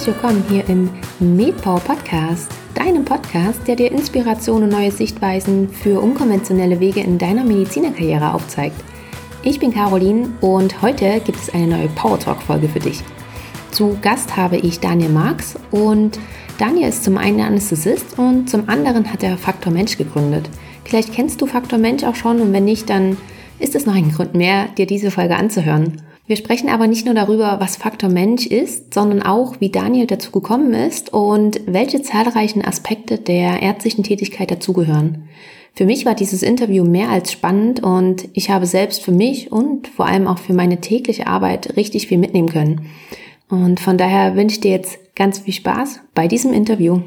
herzlich willkommen hier im MedPower Podcast, deinem Podcast, der dir Inspiration und neue Sichtweisen für unkonventionelle Wege in deiner Medizinerkarriere aufzeigt. Ich bin Caroline und heute gibt es eine neue Power Talk Folge für dich. Zu Gast habe ich Daniel Marx und Daniel ist zum einen Anästhesist und zum anderen hat er Faktor Mensch gegründet. Vielleicht kennst du Faktor Mensch auch schon und wenn nicht, dann ist es noch ein Grund mehr, dir diese Folge anzuhören. Wir sprechen aber nicht nur darüber, was Faktor Mensch ist, sondern auch, wie Daniel dazu gekommen ist und welche zahlreichen Aspekte der ärztlichen Tätigkeit dazugehören. Für mich war dieses Interview mehr als spannend und ich habe selbst für mich und vor allem auch für meine tägliche Arbeit richtig viel mitnehmen können. Und von daher wünsche ich dir jetzt ganz viel Spaß bei diesem Interview.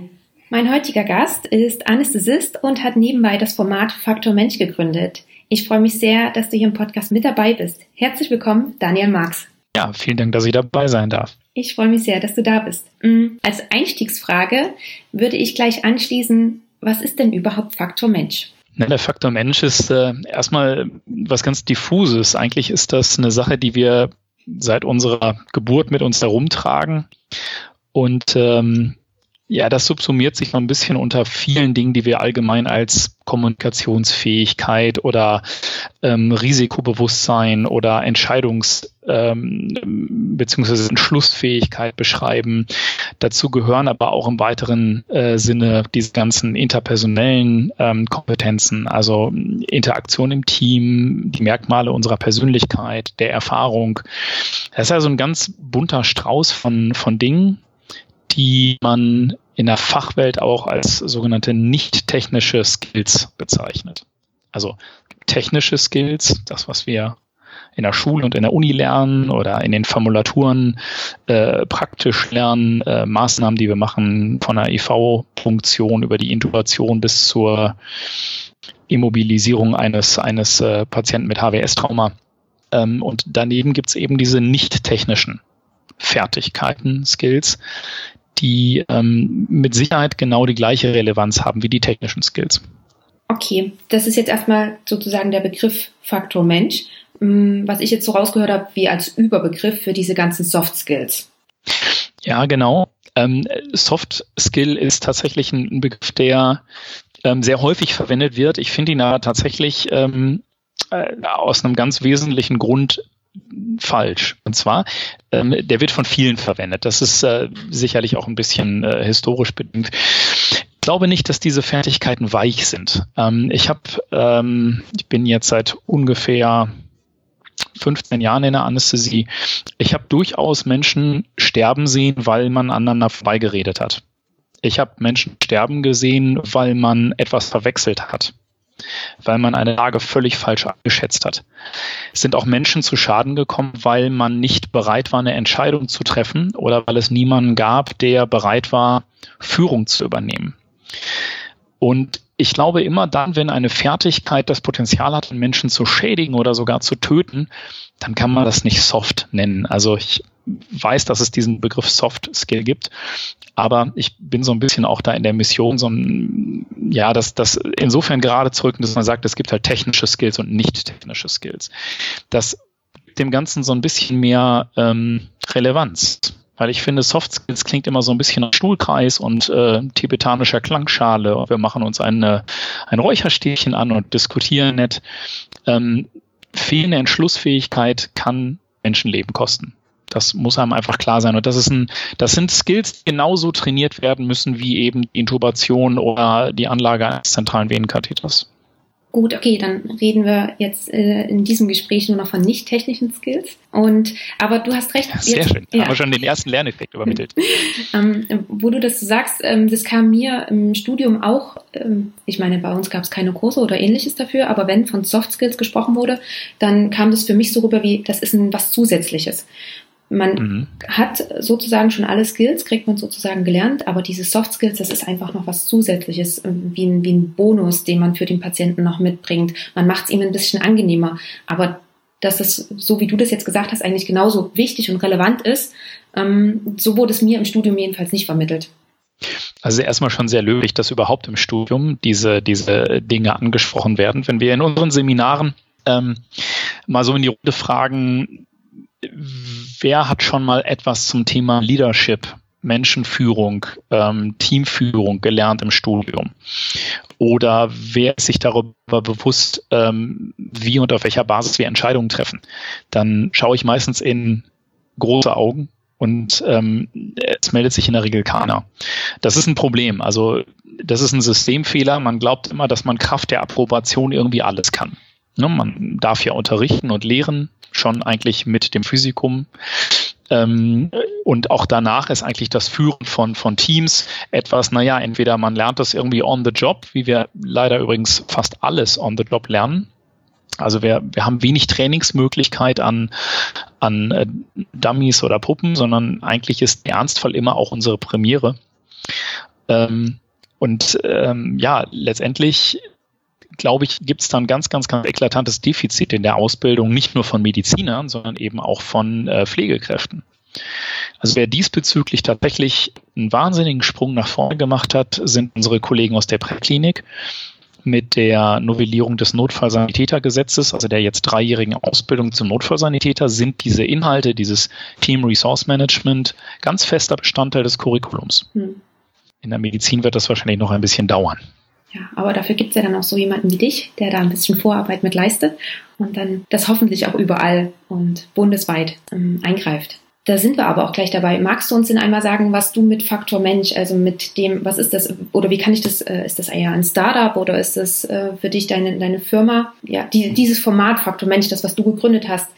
Mein heutiger Gast ist Anästhesist und hat nebenbei das Format Faktor Mensch gegründet. Ich freue mich sehr, dass du hier im Podcast mit dabei bist. Herzlich willkommen, Daniel Marx. Ja, vielen Dank, dass ich dabei sein darf. Ich freue mich sehr, dass du da bist. Mm, als Einstiegsfrage würde ich gleich anschließen, was ist denn überhaupt Faktor Mensch? Na, der Faktor Mensch ist äh, erstmal was ganz diffuses. Eigentlich ist das eine Sache, die wir seit unserer Geburt mit uns herumtragen. Und ähm, ja, das subsumiert sich so ein bisschen unter vielen Dingen, die wir allgemein als Kommunikationsfähigkeit oder ähm, Risikobewusstsein oder Entscheidungs- ähm, bzw. Entschlussfähigkeit beschreiben. Dazu gehören aber auch im weiteren äh, Sinne diese ganzen interpersonellen ähm, Kompetenzen, also Interaktion im Team, die Merkmale unserer Persönlichkeit, der Erfahrung. Das ist also ein ganz bunter Strauß von, von Dingen, die man in der Fachwelt auch als sogenannte nicht technische Skills bezeichnet. Also technische Skills, das, was wir in der Schule und in der Uni lernen oder in den Formulaturen äh, praktisch lernen, äh, Maßnahmen, die wir machen, von der IV-Funktion über die Intubation bis zur Immobilisierung eines, eines äh, Patienten mit HWS-Trauma. Ähm, und daneben gibt's eben diese nicht technischen Fertigkeiten, Skills, die ähm, mit Sicherheit genau die gleiche Relevanz haben wie die technischen Skills. Okay, das ist jetzt erstmal sozusagen der Begriff Faktor Mensch, mm, was ich jetzt so rausgehört habe, wie als Überbegriff für diese ganzen Soft Skills. Ja, genau. Ähm, Soft Skill ist tatsächlich ein Begriff, der ähm, sehr häufig verwendet wird. Ich finde ihn aber tatsächlich ähm, äh, aus einem ganz wesentlichen Grund falsch. Und zwar, ähm, der wird von vielen verwendet. Das ist äh, sicherlich auch ein bisschen äh, historisch bedingt. Ich glaube nicht, dass diese Fertigkeiten weich sind. Ähm, ich habe, ähm, ich bin jetzt seit ungefähr 15 Jahren in der Anästhesie. Ich habe durchaus Menschen sterben sehen, weil man aneinander vorbeigeredet hat. Ich habe Menschen sterben gesehen, weil man etwas verwechselt hat weil man eine Lage völlig falsch eingeschätzt hat. Es sind auch Menschen zu Schaden gekommen, weil man nicht bereit war, eine Entscheidung zu treffen oder weil es niemanden gab, der bereit war, Führung zu übernehmen. Und ich glaube, immer dann, wenn eine Fertigkeit das Potenzial hat, einen Menschen zu schädigen oder sogar zu töten, dann kann man das nicht soft nennen. Also ich weiß, dass es diesen Begriff Soft Skill gibt, aber ich bin so ein bisschen auch da in der Mission, so ein, ja, das, das insofern gerade zurück, dass man sagt, es gibt halt technische Skills und nicht technische Skills. Das dem Ganzen so ein bisschen mehr ähm, Relevanz. Weil ich finde, Soft Skills klingt immer so ein bisschen nach Stuhlkreis und äh, tibetanischer Klangschale wir machen uns eine, ein Räucherstäbchen an und diskutieren nett. Ähm, fehlende Entschlussfähigkeit kann Menschenleben kosten. Das muss einem einfach klar sein. Und das ist ein, das sind Skills, die genauso trainiert werden müssen wie eben die Intubation oder die Anlage eines zentralen Venenkatheters. Gut, okay, dann reden wir jetzt äh, in diesem Gespräch nur noch von nicht technischen Skills. Und aber du hast recht. Ja, sehr jetzt, schön. Ja. Haben wir schon den ersten Lerneffekt übermittelt. ähm, wo du das sagst, ähm, das kam mir im Studium auch. Ähm, ich meine, bei uns gab es keine Kurse oder ähnliches dafür, aber wenn von Soft Skills gesprochen wurde, dann kam das für mich so rüber wie, das ist ein was Zusätzliches. Man mhm. hat sozusagen schon alle Skills, kriegt man sozusagen gelernt, aber diese Soft Skills, das ist einfach noch was Zusätzliches, ähm, wie ein, wie ein Bonus, den man für den Patienten noch mitbringt. Man macht es ihm ein bisschen angenehmer. Aber dass das, so wie du das jetzt gesagt hast, eigentlich genauso wichtig und relevant ist, ähm, so wurde es mir im Studium jedenfalls nicht vermittelt. Also erstmal schon sehr löblich, dass überhaupt im Studium diese, diese Dinge angesprochen werden. Wenn wir in unseren Seminaren ähm, mal so in die Runde fragen, wer hat schon mal etwas zum Thema Leadership Menschenführung, ähm, Teamführung gelernt im Studium? Oder wer ist sich darüber bewusst, ähm, wie und auf welcher Basis wir Entscheidungen treffen? Dann schaue ich meistens in große Augen und ähm, es meldet sich in der Regel keiner. Das ist ein Problem. Also das ist ein Systemfehler. Man glaubt immer, dass man Kraft der Approbation irgendwie alles kann. Ne, man darf ja unterrichten und lehren, schon eigentlich mit dem Physikum. Ähm, und auch danach ist eigentlich das Führen von, von Teams etwas, naja, entweder man lernt das irgendwie on the job, wie wir leider übrigens fast alles on the job lernen. Also wir, wir haben wenig Trainingsmöglichkeit an, an äh, Dummies oder Puppen, sondern eigentlich ist der Ernstfall immer auch unsere Premiere. Ähm, und ähm, ja, letztendlich glaube ich, gibt es dann ganz, ganz, ganz eklatantes Defizit in der Ausbildung, nicht nur von Medizinern, sondern eben auch von äh, Pflegekräften. Also wer diesbezüglich tatsächlich einen wahnsinnigen Sprung nach vorne gemacht hat, sind unsere Kollegen aus der Präklinik mit der Novellierung des Notfallsanitätergesetzes, also der jetzt dreijährigen Ausbildung zum Notfallsanitäter, sind diese Inhalte, dieses Team Resource Management ganz fester Bestandteil des Curriculums. Hm. In der Medizin wird das wahrscheinlich noch ein bisschen dauern. Ja, aber dafür gibt es ja dann auch so jemanden wie dich, der da ein bisschen Vorarbeit mit leistet und dann das hoffentlich auch überall und bundesweit ähm, eingreift. Da sind wir aber auch gleich dabei. Magst du uns denn einmal sagen, was du mit Faktor Mensch, also mit dem, was ist das, oder wie kann ich das, äh, ist das eher ein Startup oder ist das äh, für dich deine, deine Firma? Ja, die, dieses Format Faktor Mensch, das, was du gegründet hast,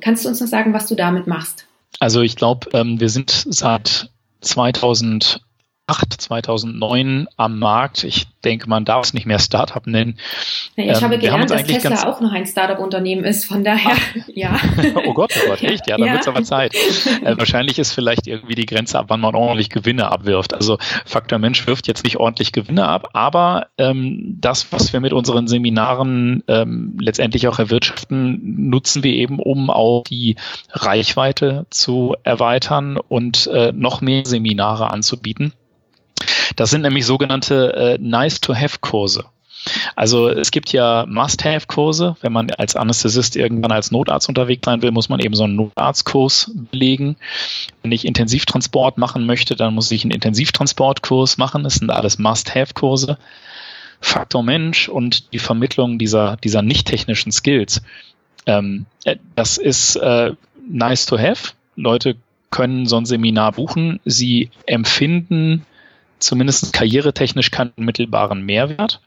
kannst du uns noch sagen, was du damit machst? Also ich glaube, ähm, wir sind seit 2000 2008, 2009 am Markt. Ich denke, man darf es nicht mehr Startup nennen. Ich ähm, habe gelernt, dass Tesla auch noch ein Startup-Unternehmen ist, von daher, Ach. ja. oh Gott, oh Gott, echt? Ja, dann ja. wird es aber Zeit. Äh, wahrscheinlich ist vielleicht irgendwie die Grenze ab, wann man ordentlich Gewinne abwirft. Also Faktor Mensch wirft jetzt nicht ordentlich Gewinne ab, aber ähm, das, was wir mit unseren Seminaren ähm, letztendlich auch erwirtschaften, nutzen wir eben, um auch die Reichweite zu erweitern und äh, noch mehr Seminare anzubieten. Das sind nämlich sogenannte äh, Nice-to-Have-Kurse. Also es gibt ja Must-Have-Kurse. Wenn man als Anästhesist irgendwann als Notarzt unterwegs sein will, muss man eben so einen Notarztkurs belegen. Wenn ich Intensivtransport machen möchte, dann muss ich einen Intensivtransportkurs machen. Das sind alles Must-Have-Kurse. Faktor Mensch und die Vermittlung dieser, dieser nicht technischen Skills. Ähm, äh, das ist äh, nice to have. Leute können so ein Seminar buchen. Sie empfinden zumindest karrieretechnisch keinen mittelbaren Mehrwert.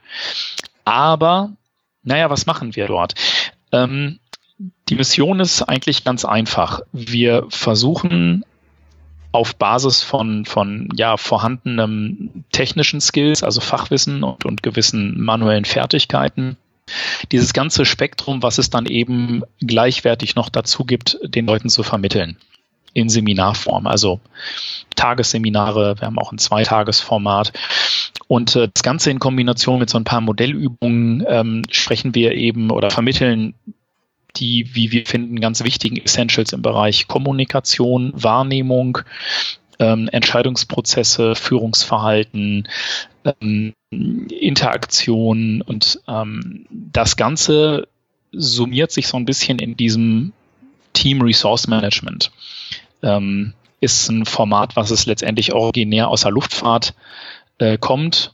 Aber, naja, was machen wir dort? Ähm, die Mission ist eigentlich ganz einfach. Wir versuchen auf Basis von, von ja, vorhandenem technischen Skills, also Fachwissen und, und gewissen manuellen Fertigkeiten, dieses ganze Spektrum, was es dann eben gleichwertig noch dazu gibt, den Leuten zu vermitteln in Seminarform, also Tagesseminare, wir haben auch ein Zweitagesformat. Und äh, das Ganze in Kombination mit so ein paar Modellübungen ähm, sprechen wir eben oder vermitteln die, wie wir finden, ganz wichtigen Essentials im Bereich Kommunikation, Wahrnehmung, ähm, Entscheidungsprozesse, Führungsverhalten, ähm, Interaktion. Und ähm, das Ganze summiert sich so ein bisschen in diesem Team Resource Management ähm, ist ein Format, was es letztendlich originär aus der Luftfahrt äh, kommt,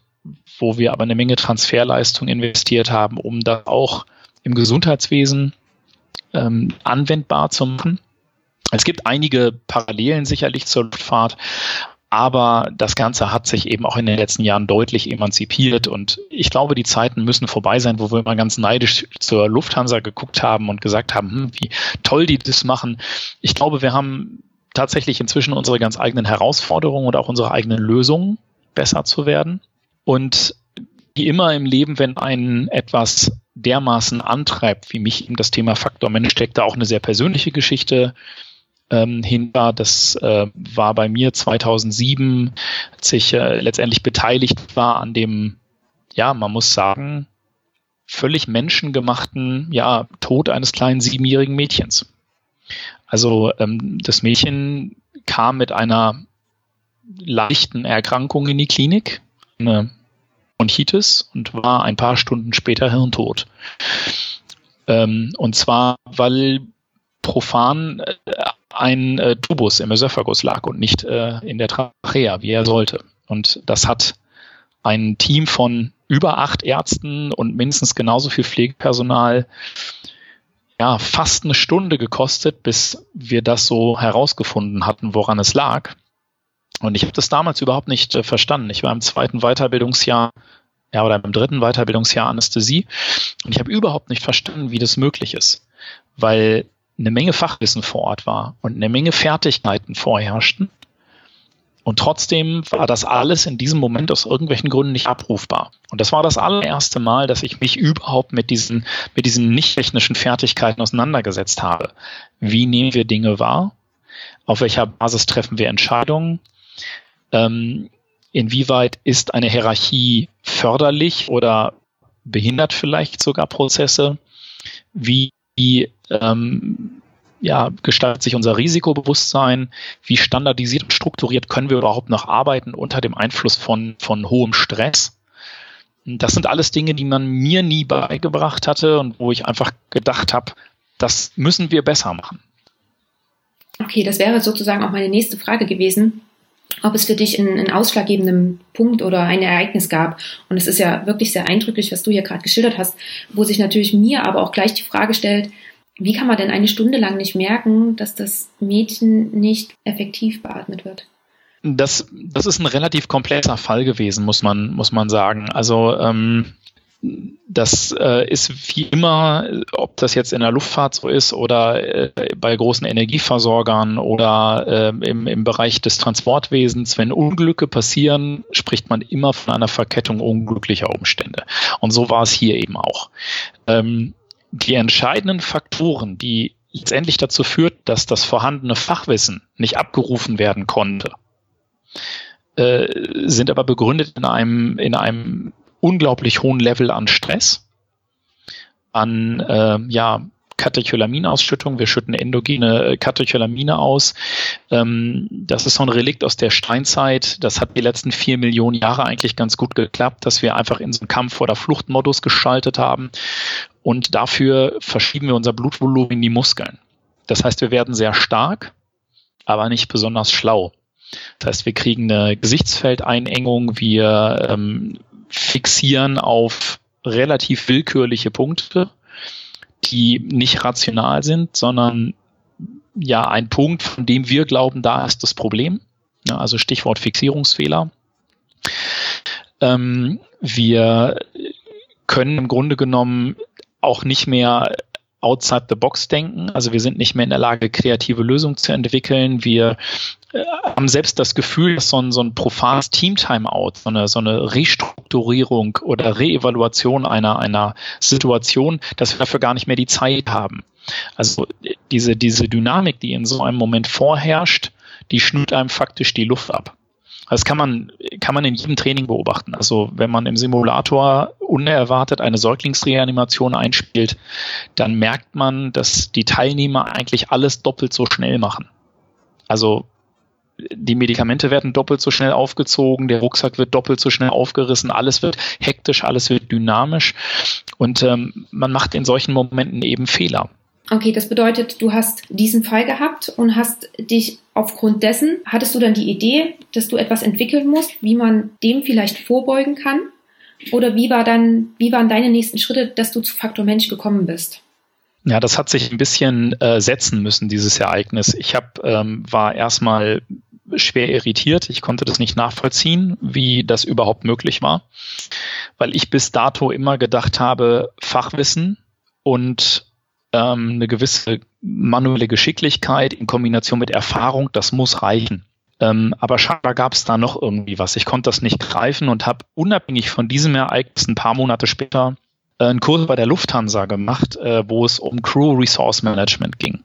wo wir aber eine Menge Transferleistung investiert haben, um das auch im Gesundheitswesen ähm, anwendbar zu machen. Es gibt einige Parallelen sicherlich zur Luftfahrt, aber das Ganze hat sich eben auch in den letzten Jahren deutlich emanzipiert und ich glaube, die Zeiten müssen vorbei sein, wo wir immer ganz neidisch zur Lufthansa geguckt haben und gesagt haben, hm, wie toll die das machen. Ich glaube, wir haben tatsächlich inzwischen unsere ganz eigenen Herausforderungen und auch unsere eigenen Lösungen besser zu werden. Und wie immer im Leben, wenn einen etwas dermaßen antreibt, wie mich eben das Thema Faktor Mensch, steckt da auch eine sehr persönliche Geschichte ähm, hinter. Das äh, war bei mir 2007, als ich äh, letztendlich beteiligt war an dem, ja, man muss sagen, völlig menschengemachten, ja, Tod eines kleinen siebenjährigen Mädchens. Also ähm, das Mädchen kam mit einer leichten Erkrankung in die Klinik, eine Bronchitis und war ein paar Stunden später hirntot. Ähm, und zwar, weil profan äh, ein äh, Tubus im Ösophagus lag und nicht äh, in der Trachea, wie er sollte. Und das hat ein Team von über acht Ärzten und mindestens genauso viel Pflegepersonal ja, fast eine Stunde gekostet, bis wir das so herausgefunden hatten, woran es lag. Und ich habe das damals überhaupt nicht äh, verstanden. Ich war im zweiten Weiterbildungsjahr, ja, oder im dritten Weiterbildungsjahr Anästhesie und ich habe überhaupt nicht verstanden, wie das möglich ist, weil eine Menge Fachwissen vor Ort war und eine Menge Fertigkeiten vorherrschten und trotzdem war das alles in diesem Moment aus irgendwelchen Gründen nicht abrufbar. Und das war das allererste Mal, dass ich mich überhaupt mit diesen, mit diesen nicht technischen Fertigkeiten auseinandergesetzt habe. Wie nehmen wir Dinge wahr? Auf welcher Basis treffen wir Entscheidungen? Ähm, inwieweit ist eine Hierarchie förderlich oder behindert vielleicht sogar Prozesse? Wie ähm, ja, gestaltet sich unser Risikobewusstsein? Wie standardisiert und strukturiert können wir überhaupt noch arbeiten unter dem Einfluss von, von hohem Stress? Das sind alles Dinge, die man mir nie beigebracht hatte und wo ich einfach gedacht habe, das müssen wir besser machen. Okay, das wäre sozusagen auch meine nächste Frage gewesen, ob es für dich einen, einen ausschlaggebenden Punkt oder ein Ereignis gab. Und es ist ja wirklich sehr eindrücklich, was du hier gerade geschildert hast, wo sich natürlich mir aber auch gleich die Frage stellt, wie kann man denn eine Stunde lang nicht merken, dass das Mädchen nicht effektiv beatmet wird? Das, das ist ein relativ komplexer Fall gewesen, muss man, muss man sagen. Also ähm, das äh, ist wie immer, ob das jetzt in der Luftfahrt so ist oder äh, bei großen Energieversorgern oder äh, im, im Bereich des Transportwesens, wenn Unglücke passieren, spricht man immer von einer Verkettung unglücklicher Umstände. Und so war es hier eben auch. Ähm, die entscheidenden Faktoren, die letztendlich dazu führt, dass das vorhandene Fachwissen nicht abgerufen werden konnte, äh, sind aber begründet in einem, in einem unglaublich hohen Level an Stress, an äh, ja, Katecholaminausschüttung. Wir schütten endogene äh, Katecholamine aus. Ähm, das ist so ein Relikt aus der Steinzeit. Das hat die letzten vier Millionen Jahre eigentlich ganz gut geklappt, dass wir einfach in so einen Kampf- oder Fluchtmodus geschaltet haben. Und dafür verschieben wir unser Blutvolumen in die Muskeln. Das heißt, wir werden sehr stark, aber nicht besonders schlau. Das heißt, wir kriegen eine Gesichtsfeldeinengung, wir ähm, fixieren auf relativ willkürliche Punkte die nicht rational sind, sondern ja ein Punkt, von dem wir glauben, da ist das Problem. Ja, also Stichwort Fixierungsfehler. Ähm, wir können im Grunde genommen auch nicht mehr outside the box denken. Also wir sind nicht mehr in der Lage, kreative Lösungen zu entwickeln. Wir äh, haben selbst das Gefühl, dass so ein, so ein profanes Team-Timeout, so eine, so eine Restrukturierung oder Reevaluation einer, einer Situation, dass wir dafür gar nicht mehr die Zeit haben. Also diese, diese Dynamik, die in so einem Moment vorherrscht, die schnürt einem faktisch die Luft ab. Das kann man, kann man in jedem Training beobachten. Also wenn man im Simulator unerwartet eine Säuglingsreanimation einspielt, dann merkt man, dass die Teilnehmer eigentlich alles doppelt so schnell machen. Also die Medikamente werden doppelt so schnell aufgezogen, der Rucksack wird doppelt so schnell aufgerissen, alles wird hektisch, alles wird dynamisch und ähm, man macht in solchen Momenten eben Fehler. Okay, das bedeutet, du hast diesen Fall gehabt und hast dich aufgrund dessen, hattest du dann die Idee, dass du etwas entwickeln musst, wie man dem vielleicht vorbeugen kann? Oder wie war dann, wie waren deine nächsten Schritte, dass du zu Faktor Mensch gekommen bist? Ja, das hat sich ein bisschen äh, setzen müssen, dieses Ereignis. Ich hab, ähm, war erstmal schwer irritiert. Ich konnte das nicht nachvollziehen, wie das überhaupt möglich war, weil ich bis dato immer gedacht habe, Fachwissen und ähm, eine gewisse manuelle Geschicklichkeit in Kombination mit Erfahrung, das muss reichen. Ähm, aber scheinbar gab es da noch irgendwie was. Ich konnte das nicht greifen und habe unabhängig von diesem Ereignis ein paar Monate später äh, einen Kurs bei der Lufthansa gemacht, äh, wo es um Crew Resource Management ging.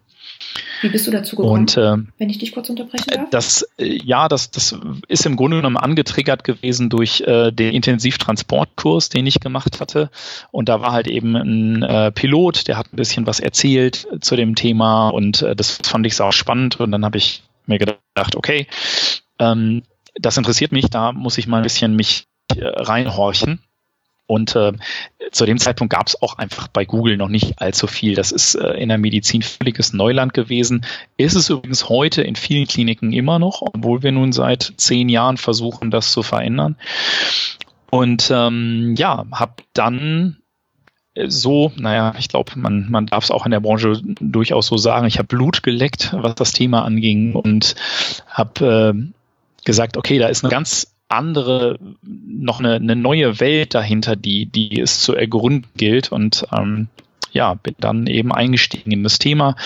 Wie bist du dazu gekommen, und, äh, wenn ich dich kurz unterbrechen darf? Das, äh, ja, das, das ist im Grunde genommen angetriggert gewesen durch äh, den Intensivtransportkurs, den ich gemacht hatte. Und da war halt eben ein äh, Pilot, der hat ein bisschen was erzählt zu dem Thema und äh, das fand ich auch spannend. Und dann habe ich mir gedacht, okay, ähm, das interessiert mich, da muss ich mal ein bisschen mich äh, reinhorchen. Und äh, zu dem Zeitpunkt gab es auch einfach bei Google noch nicht allzu viel. Das ist äh, in der Medizin völliges Neuland gewesen. Ist es übrigens heute in vielen Kliniken immer noch, obwohl wir nun seit zehn Jahren versuchen, das zu verändern. Und ähm, ja, habe dann so, naja, ich glaube, man, man darf es auch in der Branche durchaus so sagen, ich habe Blut geleckt, was das Thema anging und habe äh, gesagt, okay, da ist eine ganz andere, noch eine, eine neue Welt dahinter, die, die es zu ergründen gilt und ähm, ja, bin dann eben eingestiegen in das Thema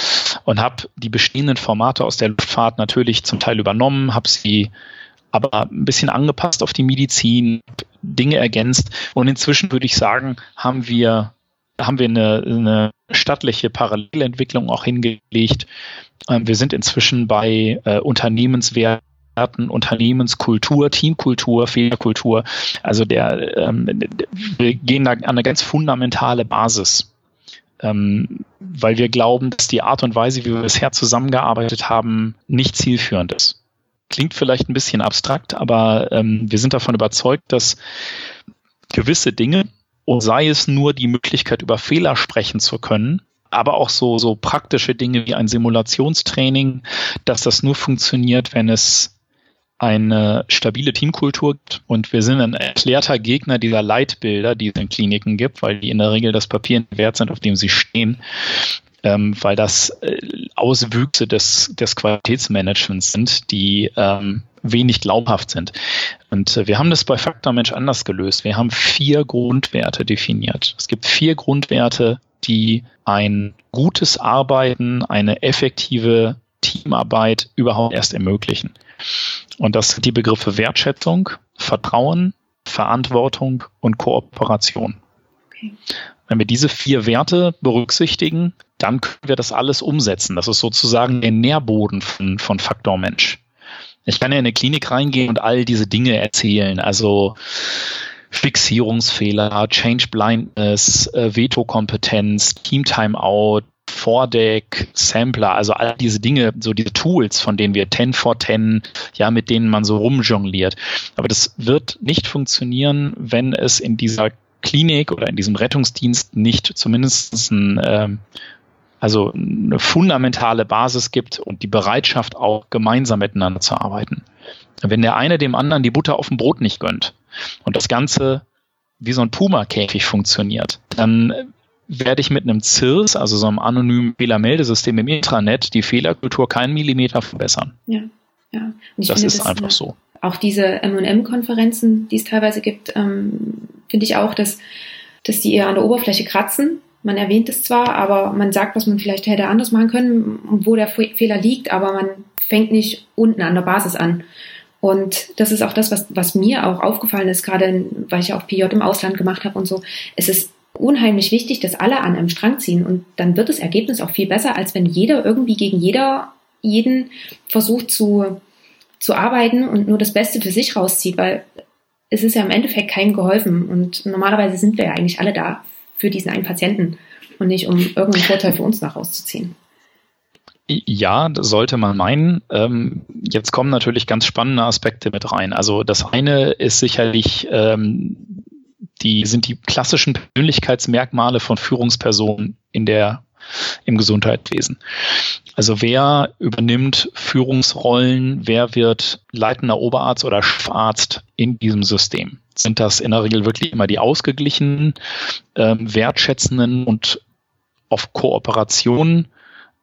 und habe die bestehenden Formate aus der Luftfahrt natürlich zum Teil übernommen, habe sie aber ein bisschen angepasst auf die Medizin, Dinge ergänzt und inzwischen würde ich sagen, haben wir haben wir eine, eine stattliche Parallelentwicklung auch hingelegt. Ähm, wir sind inzwischen bei äh, Unternehmenswerten Unternehmenskultur, Teamkultur, Fehlerkultur. Also der, ähm, wir gehen da an eine ganz fundamentale Basis, ähm, weil wir glauben, dass die Art und Weise, wie wir bisher zusammengearbeitet haben, nicht zielführend ist. Klingt vielleicht ein bisschen abstrakt, aber ähm, wir sind davon überzeugt, dass gewisse Dinge, und sei es nur die Möglichkeit, über Fehler sprechen zu können, aber auch so, so praktische Dinge wie ein Simulationstraining, dass das nur funktioniert, wenn es eine stabile Teamkultur gibt. Und wir sind ein erklärter Gegner dieser Leitbilder, die es in Kliniken gibt, weil die in der Regel das Papier wert sind, auf dem sie stehen. Ähm, weil das äh, Auswüchse des, des Qualitätsmanagements sind, die ähm, wenig glaubhaft sind. Und äh, wir haben das bei Faktor Mensch anders gelöst. Wir haben vier Grundwerte definiert. Es gibt vier Grundwerte, die ein gutes Arbeiten, eine effektive Teamarbeit überhaupt erst ermöglichen. Und das sind die Begriffe Wertschätzung, Vertrauen, Verantwortung und Kooperation. Okay. Wenn wir diese vier Werte berücksichtigen, dann können wir das alles umsetzen. Das ist sozusagen der Nährboden von, von Faktor Mensch. Ich kann ja in eine Klinik reingehen und all diese Dinge erzählen. Also Fixierungsfehler, Change Blindness, äh, Veto-Kompetenz, Team Timeout, Vordeck, Sampler, also all diese Dinge, so diese Tools, von denen wir 10 for 10, ja, mit denen man so rumjongliert. Aber das wird nicht funktionieren, wenn es in dieser Klinik oder in diesem Rettungsdienst nicht zumindest ein ähm, also eine fundamentale Basis gibt und die Bereitschaft auch gemeinsam miteinander zu arbeiten. Wenn der eine dem anderen die Butter auf dem Brot nicht gönnt und das Ganze wie so ein Puma-Käfig funktioniert, dann werde ich mit einem CIRS, also so einem anonymen Fehlermeldesystem im Intranet, die Fehlerkultur keinen Millimeter verbessern. Ja, ja. das finde, ist das einfach so. Auch diese M&M-Konferenzen, die es teilweise gibt, ähm, finde ich auch, dass, dass die eher an der Oberfläche kratzen man erwähnt es zwar, aber man sagt, was man vielleicht hätte anders machen können, wo der Fehler liegt, aber man fängt nicht unten an der Basis an. Und das ist auch das, was, was mir auch aufgefallen ist, gerade weil ich auch PJ im Ausland gemacht habe und so. Es ist unheimlich wichtig, dass alle an einem Strang ziehen und dann wird das Ergebnis auch viel besser, als wenn jeder irgendwie gegen jeder, jeden versucht zu, zu arbeiten und nur das Beste für sich rauszieht, weil es ist ja im Endeffekt keinem geholfen und normalerweise sind wir ja eigentlich alle da für diesen einen Patienten und nicht um irgendeinen Vorteil für uns nach rauszuziehen. Ja, das sollte man meinen. Ähm, jetzt kommen natürlich ganz spannende Aspekte mit rein. Also das eine ist sicherlich ähm, die sind die klassischen Persönlichkeitsmerkmale von Führungspersonen in der im Gesundheitswesen. Also wer übernimmt Führungsrollen, wer wird leitender Oberarzt oder Chefarzt in diesem System? Sind das in der Regel wirklich immer die ausgeglichenen, ähm, wertschätzenden und auf Kooperation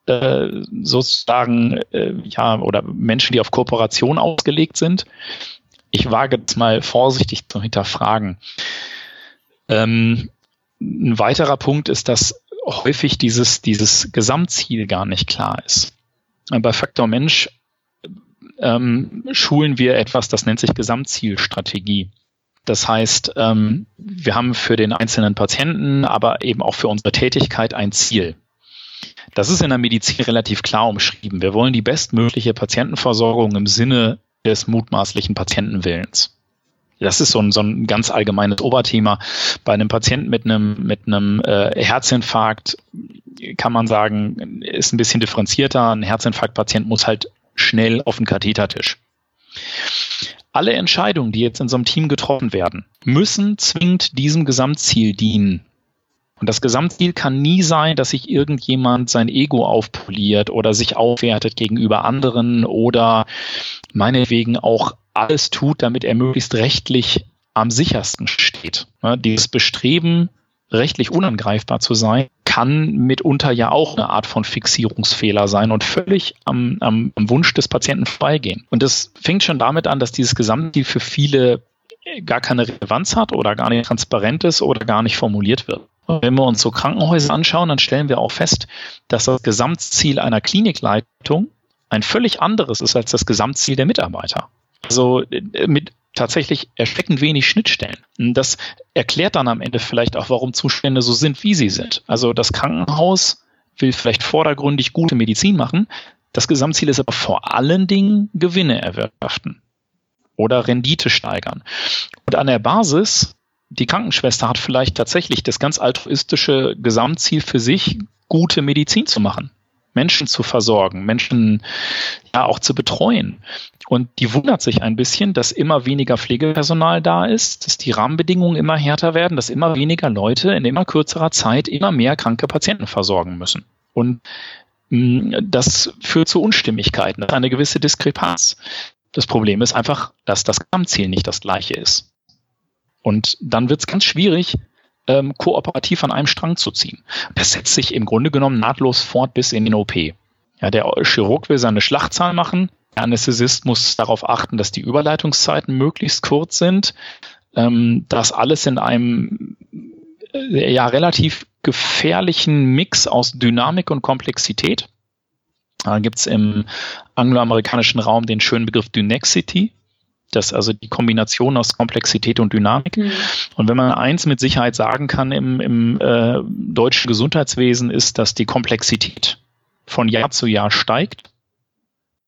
äh, sozusagen, äh, ja, oder Menschen, die auf Kooperation ausgelegt sind? Ich wage jetzt mal vorsichtig zu hinterfragen. Ähm, ein weiterer Punkt ist, dass häufig dieses, dieses Gesamtziel gar nicht klar ist. Bei Faktor Mensch ähm, schulen wir etwas, das nennt sich Gesamtzielstrategie. Das heißt, ähm, wir haben für den einzelnen Patienten, aber eben auch für unsere Tätigkeit ein Ziel. Das ist in der Medizin relativ klar umschrieben. Wir wollen die bestmögliche Patientenversorgung im Sinne des mutmaßlichen Patientenwillens. Das ist so ein, so ein ganz allgemeines Oberthema. Bei einem Patienten mit einem, mit einem äh, Herzinfarkt kann man sagen, ist ein bisschen differenzierter. Ein Herzinfarktpatient muss halt schnell auf den Kathetertisch. alle Entscheidungen, die jetzt in so einem Team getroffen werden, müssen zwingend diesem Gesamtziel dienen. Und das Gesamtziel kann nie sein, dass sich irgendjemand sein Ego aufpoliert oder sich aufwertet gegenüber anderen oder meinetwegen auch alles tut, damit er möglichst rechtlich am sichersten steht. Dieses Bestreben, rechtlich unangreifbar zu sein, kann mitunter ja auch eine Art von Fixierungsfehler sein und völlig am, am, am Wunsch des Patienten vorbeigehen. Und das fängt schon damit an, dass dieses Gesamtziel für viele gar keine Relevanz hat oder gar nicht transparent ist oder gar nicht formuliert wird. Wenn wir uns so Krankenhäuser anschauen, dann stellen wir auch fest, dass das Gesamtziel einer Klinikleitung ein völlig anderes ist als das Gesamtziel der Mitarbeiter. Also äh, mit tatsächlich erschreckend wenig Schnittstellen. Das erklärt dann am Ende vielleicht auch, warum Zustände so sind, wie sie sind. Also das Krankenhaus will vielleicht vordergründig gute Medizin machen. Das Gesamtziel ist aber vor allen Dingen Gewinne erwirtschaften oder Rendite steigern. Und an der Basis, die Krankenschwester hat vielleicht tatsächlich das ganz altruistische Gesamtziel für sich, gute Medizin zu machen. Menschen zu versorgen, Menschen ja auch zu betreuen. Und die wundert sich ein bisschen, dass immer weniger Pflegepersonal da ist, dass die Rahmenbedingungen immer härter werden, dass immer weniger Leute in immer kürzerer Zeit immer mehr kranke Patienten versorgen müssen. Und mm, das führt zu Unstimmigkeiten, eine gewisse Diskrepanz. Das Problem ist einfach, dass das Gesamtziel nicht das gleiche ist. Und dann wird es ganz schwierig, ähm, kooperativ an einem Strang zu ziehen. Das setzt sich im Grunde genommen nahtlos fort bis in den OP. Ja, der Chirurg will seine Schlachtzahl machen. Der Anästhesist muss darauf achten, dass die Überleitungszeiten möglichst kurz sind. Ähm, das alles in einem äh, ja relativ gefährlichen Mix aus Dynamik und Komplexität. Da gibt es im angloamerikanischen Raum den schönen Begriff Dynexity. Das also die Kombination aus Komplexität und Dynamik. Mhm. Und wenn man eins mit Sicherheit sagen kann im, im äh, deutschen Gesundheitswesen, ist, dass die Komplexität von Jahr zu Jahr steigt,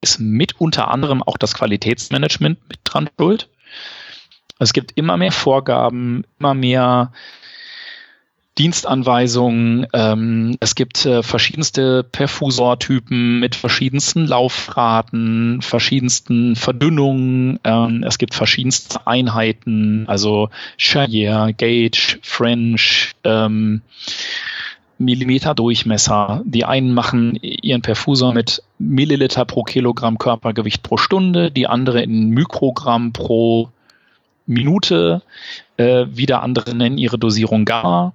ist mit unter anderem auch das Qualitätsmanagement mit dran schuld. Es gibt immer mehr Vorgaben, immer mehr Dienstanweisungen. Ähm, es gibt äh, verschiedenste Perfusortypen mit verschiedensten Laufraten, verschiedensten Verdünnungen. Ähm, es gibt verschiedenste Einheiten, also Charrier, Gauge, French, ähm, Millimeter Durchmesser. Die einen machen ihren Perfusor mit Milliliter pro Kilogramm Körpergewicht pro Stunde, die andere in Mikrogramm pro Minute. Äh, wieder andere nennen ihre Dosierung Gamma.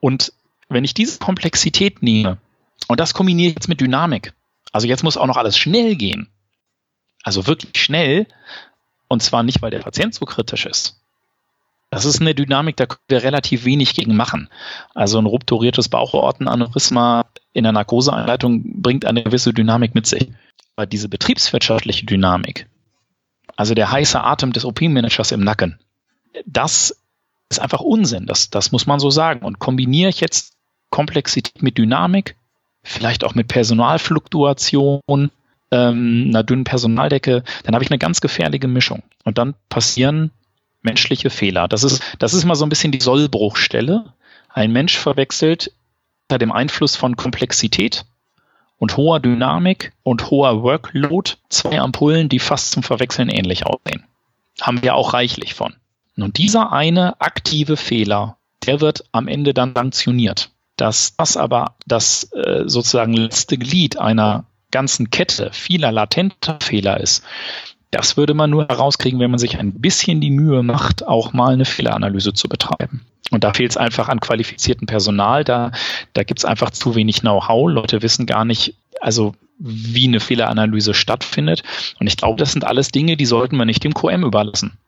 Und wenn ich diese Komplexität nehme und das kombiniere ich jetzt mit Dynamik, also jetzt muss auch noch alles schnell gehen, also wirklich schnell, und zwar nicht, weil der Patient so kritisch ist. Das ist eine Dynamik, da können wir relativ wenig gegen machen. Also ein rupturiertes Bauchortenaneurysma in der Narkoseeinleitung bringt eine gewisse Dynamik mit sich. Aber diese betriebswirtschaftliche Dynamik, also der heiße Atem des OP-Managers im Nacken, das ist einfach Unsinn. Das, das muss man so sagen. Und kombiniere ich jetzt Komplexität mit Dynamik, vielleicht auch mit Personalfluktuation, ähm, einer dünnen Personaldecke, dann habe ich eine ganz gefährliche Mischung. Und dann passieren menschliche Fehler. Das ist, das ist mal so ein bisschen die Sollbruchstelle. Ein Mensch verwechselt unter dem Einfluss von Komplexität und hoher Dynamik und hoher Workload zwei Ampullen, die fast zum Verwechseln ähnlich aussehen. Haben wir auch reichlich von. Und dieser eine aktive Fehler, der wird am Ende dann sanktioniert. Dass das aber das äh, sozusagen letzte Glied einer ganzen Kette vieler latenter Fehler ist, das würde man nur herauskriegen, wenn man sich ein bisschen die Mühe macht, auch mal eine Fehleranalyse zu betreiben. Und da fehlt es einfach an qualifiziertem Personal. Da, da gibt es einfach zu wenig Know-how. Leute wissen gar nicht, also wie eine Fehleranalyse stattfindet. Und ich glaube, das sind alles Dinge, die sollten wir nicht dem QM überlassen.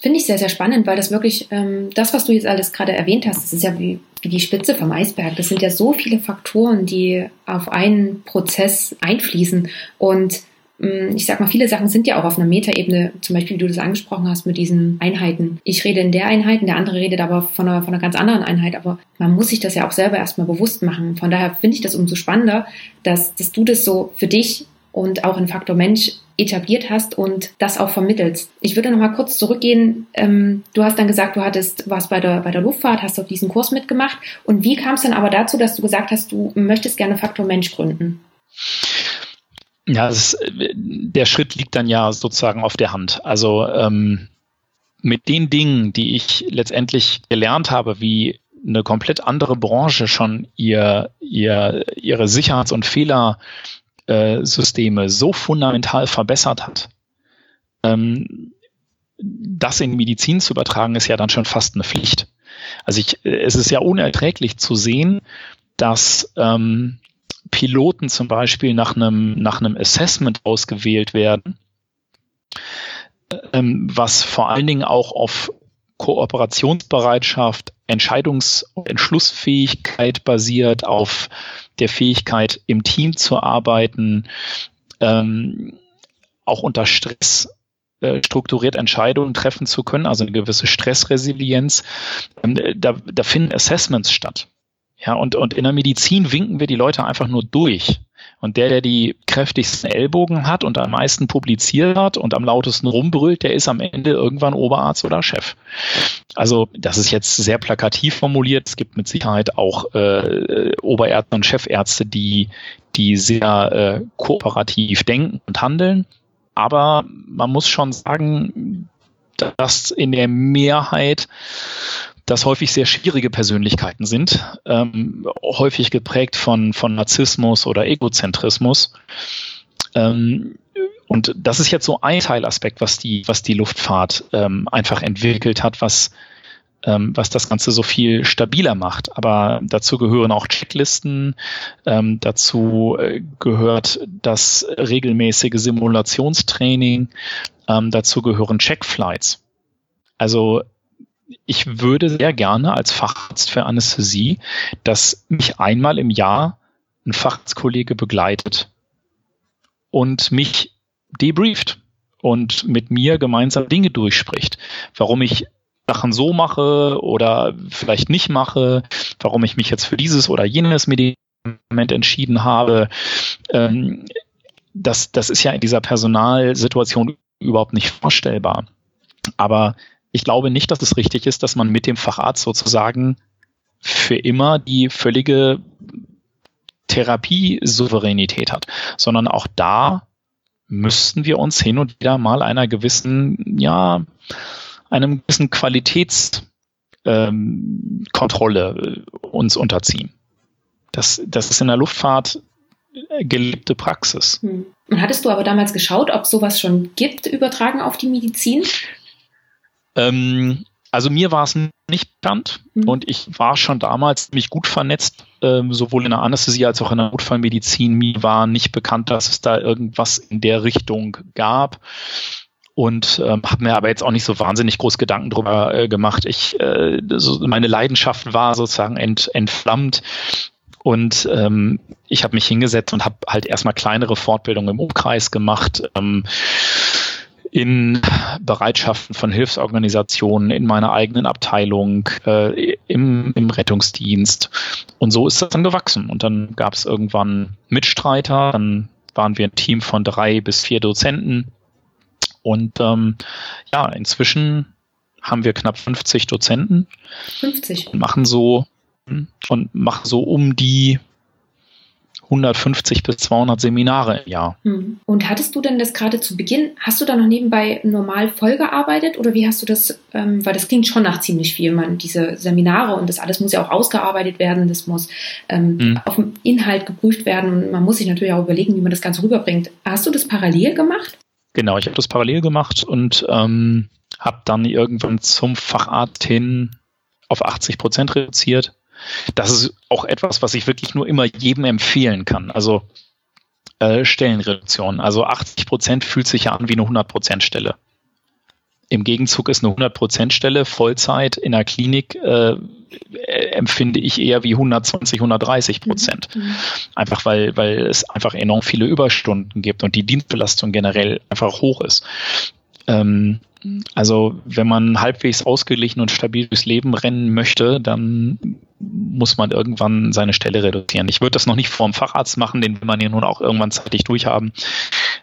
Finde ich sehr, sehr spannend, weil das wirklich, ähm, das, was du jetzt alles gerade erwähnt hast, das ist ja wie, wie die Spitze vom Eisberg. Das sind ja so viele Faktoren, die auf einen Prozess einfließen. Und ähm, ich sag mal, viele Sachen sind ja auch auf einer Metaebene, zum Beispiel, wie du das angesprochen hast mit diesen Einheiten. Ich rede in der Einheit, der andere redet aber von einer, von einer ganz anderen Einheit. Aber man muss sich das ja auch selber erstmal bewusst machen. Von daher finde ich das umso spannender, dass, dass du das so für dich und auch in Faktor Mensch etabliert hast und das auch vermittelst. Ich würde noch mal kurz zurückgehen. Ähm, du hast dann gesagt, du hattest was bei der bei der Luftfahrt, hast auf diesen Kurs mitgemacht. Und wie kam es dann aber dazu, dass du gesagt hast, du möchtest gerne Faktor Mensch gründen? Ja, ist, der Schritt liegt dann ja sozusagen auf der Hand. Also ähm, mit den Dingen, die ich letztendlich gelernt habe, wie eine komplett andere Branche schon ihr, ihr, ihre Sicherheits- und Fehlersysteme so fundamental verbessert hat, ähm, das in Medizin zu übertragen, ist ja dann schon fast eine Pflicht. Also ich, es ist ja unerträglich zu sehen, dass ähm, Piloten zum Beispiel nach einem, nach einem Assessment ausgewählt werden, ähm, was vor allen Dingen auch auf Kooperationsbereitschaft, Entscheidungs- und Entschlussfähigkeit basiert, auf der Fähigkeit, im Team zu arbeiten, ähm, auch unter Stress äh, strukturiert Entscheidungen treffen zu können, also eine gewisse Stressresilienz. Ähm, da, da finden Assessments statt. Ja, und, und in der Medizin winken wir die Leute einfach nur durch. Und der, der die kräftigsten Ellbogen hat und am meisten publiziert hat und am lautesten rumbrüllt, der ist am Ende irgendwann Oberarzt oder Chef. Also das ist jetzt sehr plakativ formuliert. Es gibt mit Sicherheit auch äh, Oberärzte und Chefärzte, die, die sehr äh, kooperativ denken und handeln. Aber man muss schon sagen, dass in der Mehrheit das häufig sehr schwierige Persönlichkeiten sind, ähm, häufig geprägt von, von Narzissmus oder Egozentrismus. Ähm, und das ist jetzt so ein Teilaspekt, was die, was die Luftfahrt ähm, einfach entwickelt hat, was, ähm, was das Ganze so viel stabiler macht. Aber dazu gehören auch Checklisten, ähm, dazu äh, gehört das regelmäßige Simulationstraining, ähm, dazu gehören Checkflights. Also ich würde sehr gerne als Facharzt für Anästhesie, dass mich einmal im Jahr ein Facharztkollege begleitet und mich debrieft und mit mir gemeinsam Dinge durchspricht. Warum ich Sachen so mache oder vielleicht nicht mache, warum ich mich jetzt für dieses oder jenes Medikament entschieden habe. Ähm, das, das ist ja in dieser Personalsituation überhaupt nicht vorstellbar. Aber ich glaube nicht, dass es richtig ist, dass man mit dem Facharzt sozusagen für immer die völlige Therapiesouveränität hat, sondern auch da müssten wir uns hin und wieder mal einer gewissen, ja, einem gewissen Qualitätskontrolle ähm, uns unterziehen. Das, das ist in der Luftfahrt gelebte Praxis. Hm. Und hattest du aber damals geschaut, ob sowas schon gibt, übertragen auf die Medizin? Ähm, also mir war es nicht bekannt mhm. und ich war schon damals ziemlich gut vernetzt, ähm, sowohl in der Anästhesie als auch in der Notfallmedizin. Mir war nicht bekannt, dass es da irgendwas in der Richtung gab und ähm, habe mir aber jetzt auch nicht so wahnsinnig groß Gedanken drüber äh, gemacht. Ich, äh, so meine Leidenschaft war sozusagen ent, entflammt und ähm, ich habe mich hingesetzt und habe halt erstmal kleinere Fortbildungen im Umkreis gemacht. Ähm, in Bereitschaften von Hilfsorganisationen, in meiner eigenen Abteilung, äh, im, im Rettungsdienst. Und so ist das dann gewachsen. Und dann gab es irgendwann Mitstreiter, dann waren wir ein Team von drei bis vier Dozenten. Und ähm, ja, inzwischen haben wir knapp 50 Dozenten. 50. Und machen so und machen so um die 150 bis 200 Seminare im Jahr. Hm. Und hattest du denn das gerade zu Beginn, hast du da noch nebenbei normal vollgearbeitet oder wie hast du das, ähm, weil das klingt schon nach ziemlich viel, man, diese Seminare und das alles muss ja auch ausgearbeitet werden, das muss ähm, hm. auf dem Inhalt geprüft werden und man muss sich natürlich auch überlegen, wie man das Ganze rüberbringt. Hast du das parallel gemacht? Genau, ich habe das parallel gemacht und ähm, habe dann irgendwann zum Facharzt hin auf 80 Prozent reduziert das ist auch etwas, was ich wirklich nur immer jedem empfehlen kann. Also äh, Stellenreduktion. Also 80 Prozent fühlt sich ja an wie eine 100 Prozent Stelle. Im Gegenzug ist eine 100 Prozent Stelle Vollzeit in der Klinik äh, empfinde ich eher wie 120, 130 Prozent. Mhm. mhm. Einfach weil, weil es einfach enorm viele Überstunden gibt und die Dienstbelastung generell einfach hoch ist. Ähm, also wenn man halbwegs ausgeglichen und stabil durchs Leben rennen möchte, dann muss man irgendwann seine Stelle reduzieren. Ich würde das noch nicht vor dem Facharzt machen, den will man ja nun auch irgendwann zeitig durchhaben.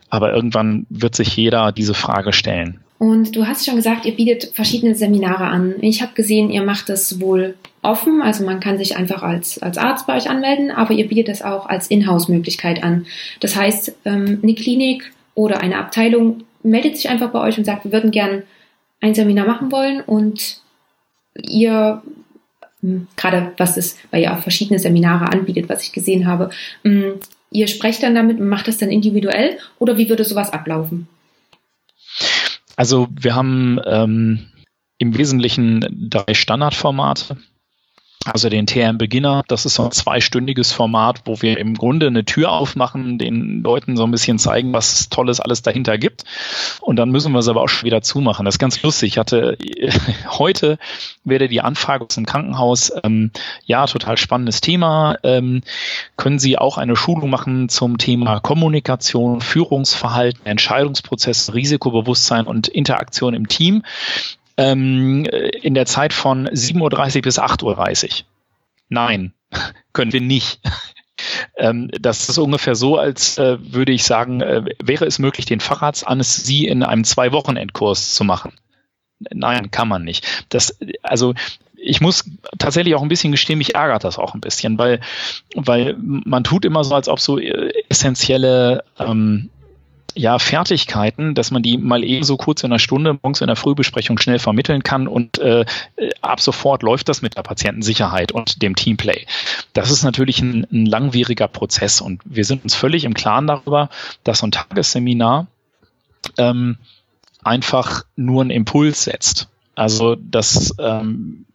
Aber irgendwann wird sich jeder diese Frage stellen. Und du hast schon gesagt, ihr bietet verschiedene Seminare an. Ich habe gesehen, ihr macht das sowohl offen, also man kann sich einfach als, als Arzt bei euch anmelden, aber ihr bietet das auch als Inhouse-Möglichkeit an. Das heißt, ähm, eine Klinik oder eine Abteilung meldet sich einfach bei euch und sagt, wir würden gern ein Seminar machen wollen und ihr hm, gerade was es, weil ihr auch verschiedene Seminare anbietet, was ich gesehen habe, hm, ihr sprecht dann damit und macht das dann individuell oder wie würde sowas ablaufen? Also wir haben ähm, im Wesentlichen drei Standardformate. Also den TM Beginner, das ist so ein zweistündiges Format, wo wir im Grunde eine Tür aufmachen, den Leuten so ein bisschen zeigen, was Tolles alles dahinter gibt. Und dann müssen wir es aber auch schon wieder zumachen. Das ist ganz lustig. Ich hatte heute werde die Anfrage aus dem Krankenhaus, ähm, ja, total spannendes Thema. Ähm, können Sie auch eine Schulung machen zum Thema Kommunikation, Führungsverhalten, Entscheidungsprozess, Risikobewusstsein und Interaktion im Team? Ähm, in der Zeit von 7.30 Uhr bis 8.30 Uhr. Nein, können wir nicht. ähm, das ist ungefähr so, als äh, würde ich sagen, äh, wäre es möglich, den Facharztanästhesie in einem Zwei-Wochen-Endkurs zu machen. Nein, kann man nicht. Das, also ich muss tatsächlich auch ein bisschen gestehen, mich ärgert das auch ein bisschen, weil, weil man tut immer so, als ob so äh, essentielle ähm, ja, Fertigkeiten, dass man die mal eben so kurz in einer Stunde morgens in der Frühbesprechung schnell vermitteln kann und äh, ab sofort läuft das mit der Patientensicherheit und dem Teamplay. Das ist natürlich ein, ein langwieriger Prozess und wir sind uns völlig im Klaren darüber, dass so ein Tagesseminar ähm, einfach nur einen Impuls setzt. Also dass ähm,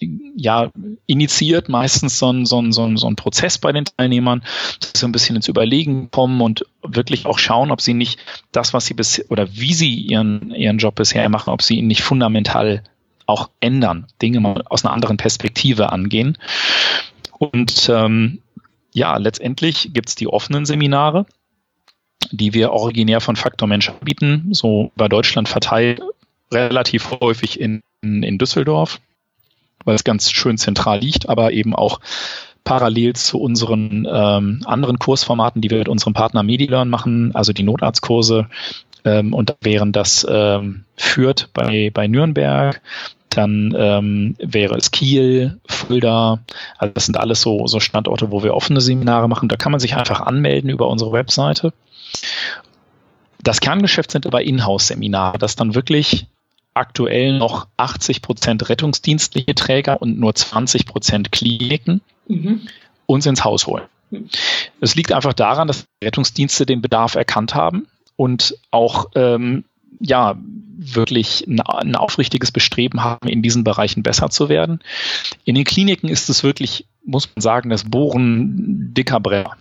ja, initiiert meistens so ein, so, ein, so, ein, so ein Prozess bei den Teilnehmern, dass sie ein bisschen ins Überlegen kommen und wirklich auch schauen, ob sie nicht das, was sie bisher oder wie sie ihren, ihren Job bisher machen, ob sie ihn nicht fundamental auch ändern, Dinge mal aus einer anderen Perspektive angehen. Und ähm, ja, letztendlich gibt's die offenen Seminare, die wir originär von Faktor Mensch anbieten, so über Deutschland verteilt, relativ häufig in, in Düsseldorf weil es ganz schön zentral liegt, aber eben auch parallel zu unseren ähm, anderen Kursformaten, die wir mit unserem Partner MediLearn machen, also die Notarztkurse. Ähm, und wären das ähm, Fürth bei, bei Nürnberg, dann ähm, wäre es Kiel, Fulda. Also das sind alles so, so Standorte, wo wir offene Seminare machen. Da kann man sich einfach anmelden über unsere Webseite. Das Kerngeschäft sind aber Inhouse-Seminare, das dann wirklich aktuell noch 80 Prozent rettungsdienstliche Träger und nur 20 Prozent Kliniken mhm. uns ins Haus holen. Mhm. Es liegt einfach daran, dass Rettungsdienste den Bedarf erkannt haben und auch ähm, ja wirklich ein, ein aufrichtiges Bestreben haben, in diesen Bereichen besser zu werden. In den Kliniken ist es wirklich, muss man sagen, das Bohren dicker Brenner.